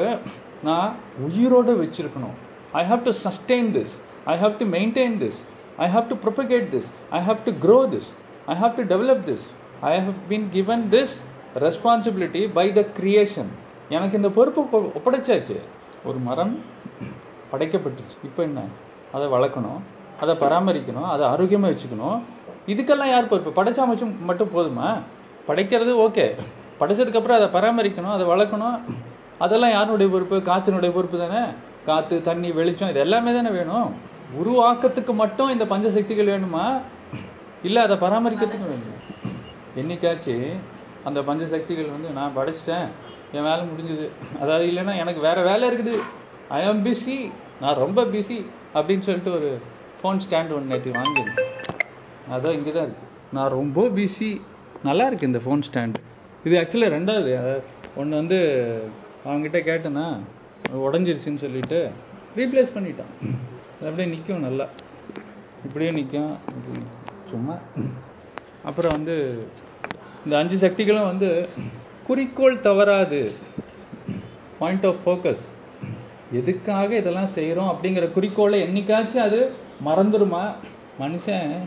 நான் உயிரோட வச்சிருக்கணும். I have to sustain this I have to maintain this I have to propagate this I have to grow this I have to develop this I have been given this responsibility by the creation எனக்கு இந்த பொறுப்பு ஒப்படைச்சாச்சு. ஒரு மரம் படைக்கப்பட்டுச்சு. இப்போ என்ன? அதை வளர்க்கணும். அதை பராமரிக்கணும். அதை ஆரோக்கியமாக வச்சுக்கணும். இதுக்கெல்லாம் யார் பொறுப்பு? படைச்சா மட்டும் மட்டும் போதுமா? படைக்கிறது ஓகே. படைச்சதுக்கப்புறம் அதை பராமரிக்கணும் அதை வளர்க்கணும். அதெல்லாம் யாருடைய பொறுப்பு? காற்றினுடைய பொறுப்பு தானே? காற்று தண்ணி வெளிச்சம் இது எல்லாமே தானே வேணும். உருவாக்கத்துக்கு மட்டும் இந்த பஞ்சசக்திகள் வேணுமா? இல்லை அதை பராமரிக்கிறதுக்கு வேணும்? என்னைக்காச்சு அந்த பஞ்சசக்திகள் வந்து நான் படைச்சிட்டேன் என் வேலை முடிஞ்சுது. அதாவது இல்லைன்னா எனக்கு வேற வேலை இருக்குது. ஐ ஆம் பிஸி நான் ரொம்ப பிஸி அப்படின்னு சொல்லிட்டு ஒரு ஃபோன் ஸ்டாண்ட் ஒன்று நேற்று வாங்கியிருந்தேன் அதான் இங்கே தான் இருக்கு. நான் ரொம்ப பிஸி நல்லா இருக்கு இந்த ஃபோன் ஸ்டாண்டு இது ஆக்சுவலாக ரெண்டாவது. ஒன்று வந்து அவங்ககிட்ட கேட்டேன்னா உடஞ்சிருச்சுன்னு சொல்லிட்டு ரீப்ளேஸ் பண்ணிட்டான். அப்படியே நிற்கும் நல்லா. இப்படியே நிற்கும் சும்மா. அப்புறம் வந்து இந்த அஞ்சு சக்திகளும் வந்து குறிக்கோள் தவறாது. பாயிண்ட் ஆஃப் ஃபோக்கஸ் எதுக்காக இதெல்லாம் செய்கிறோம் அப்படிங்கிற குறிக்கோளை என்னைக்காச்சும் அது மறந்துடுமா மனுஷன்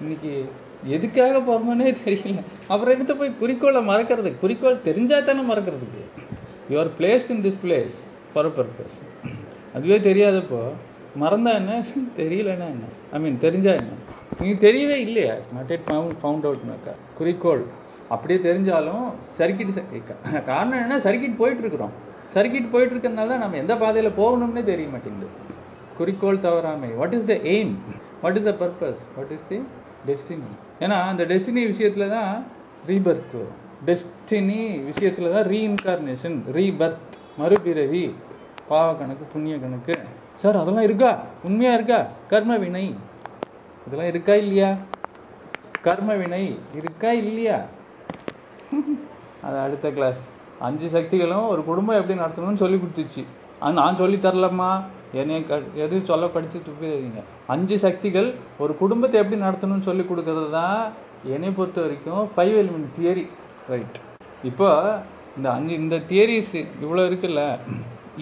இன்னைக்கு எதுக்காக போறோம்னே தெரியல. அப்புறம் எடுத்து போய் குறிக்கோளை மறக்கிறது. குறிக்கோள் தெரிஞ்சா தானே மறக்கிறதுக்கு. You are placed in this place for purpose அதுவே தெரியாதப்போ மறந்தா என்ன? தெரியலன்னா என்ன? ஐ மீன் தெரிஞ்சா என்ன? நீ தெரியவே இல்லையா? நாட் இட் ஃபவுண்ட் அவுட்னாக்கா குறிக்கோள். அப்படியே தெரிஞ்சாலும் சர்க்கிட் காரணம் என்ன சர்க்கிட் போயிட்டு இருக்கிறோம் சர்க்கிட் போயிட்டு இருக்கிறதுனால தான் நம்ம எந்த பாதையில போகணும்னே தெரிய மாட்டேங்குது. குறிக்கோள் தவறாமை. What is the aim what is the purpose what is the destiny ஏன்னா அந்த டெஸ்டினி விஷயத்துல தான் ரீபர்த் வரும். டெஸ்டினி விஷயத்துல தான் ரீஇன்கார்னேஷன் ரீபர்த் மறுபிறவி பாவ கணக்கு புண்ணிய கணக்கு. சார் அதெல்லாம் இருக்கா? உண்மையா இருக்கா? கர்ம வினை. இதெல்லாம் இருக்கா இல்லையா? கர்ம வினை இருக்கா இல்லையா? அது அடுத்த கிளாஸ் அஞ்சு சக்திகளும் ஒரு குடும்பம் எப்படி நடத்தணும்னு சொல்லி கொடுத்துச்சு. ஆனா நான் சொல்லி தரலம்மா. என்னைய எதுவும் எது சொல்ல படிச்சு துப்பிடுறீங்க அஞ்சு சக்திகள் ஒரு குடும்பத்தை எப்படி நடத்தணும்னு சொல்லி கொடுக்கறது தான் என்னை பொறுத்த வரைக்கும் ஃபைவ் எலிமெண்ட் தியரி ரைட் இப்போ இந்த அஞ்சு இந்த தியரிஸ் இவ்வளோ இருக்குல்ல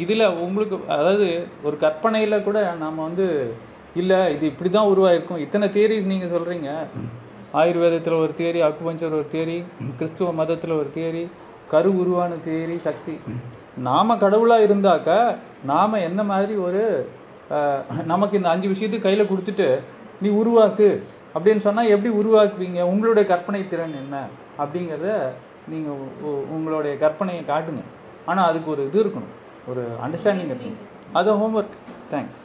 இதில் உங்களுக்கு அதாவது ஒரு கற்பனையில் கூட நாம் வந்து இல்லை இது இப்படி தான் உருவாயிருக்கும். இத்தனை தியரிஸ் நீங்கள் சொல்கிறீங்க ஆயுர்வேதத்தில் ஒரு தியரி அக்குபஞ்சர் ஒரு தியரி கிறிஸ்துவ மதத்தில் ஒரு தியரி கரு உருவான தியரி சக்தி. நாம் கடவுளாக இருந்தாக்கா நாம என்ன மாதிரி ஒரு நமக்கு இந்த அஞ்சு விஷயத்துக்கு கையில் கொடுத்துட்டு நீ உருவாக்கு அப்படின்னு சொன்னால் எப்படி உருவாக்குவீங்க? உங்களுடைய கற்பனை திறன் என்ன? அப்படிங்கிறத நீங்க உ- உ- உங்களுடைய கற்பனையை காட்டுங்க. ஆனா அதுக்கு ஒரு இது இருக்கணும். ஒரு அண்டர்ஸ்டாண்டிங் இருக்கணும். அது ஹோம்ஒர்க் தேங்க்ஸ்